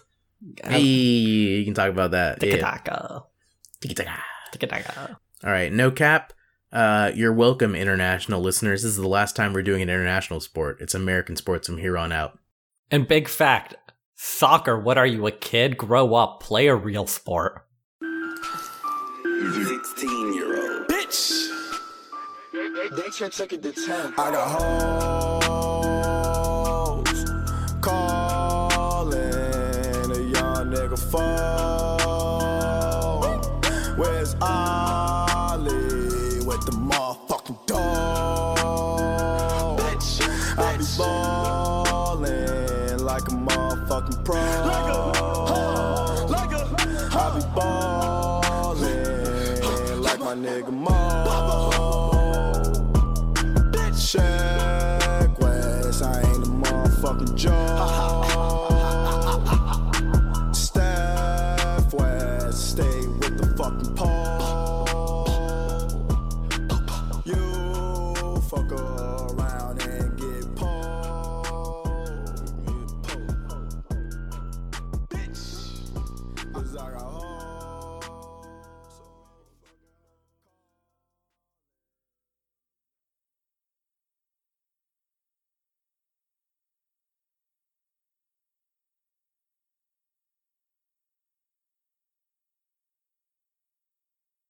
S1: Hey, you can talk about that.
S4: Tiki
S1: Yeah.
S4: taka.
S1: Tiki-taka.
S4: Tiki taka.
S1: All right, no cap. Uh, you're welcome, international listeners. This is the last time we're doing an international sport. It's American sports from here on out.
S4: And big fact soccer, what are you, a kid? Grow up, play a real sport.
S8: 16 year old.
S9: Bitch!
S8: They should take it to 10.
S9: I got hoes calling a young nigga phone. Where's Ollie with the motherfucking dog? Bitch, I be ballin' fucking pro. Like a, huh, like a, huh. I be ballin' like my nigga Mo. Bitch.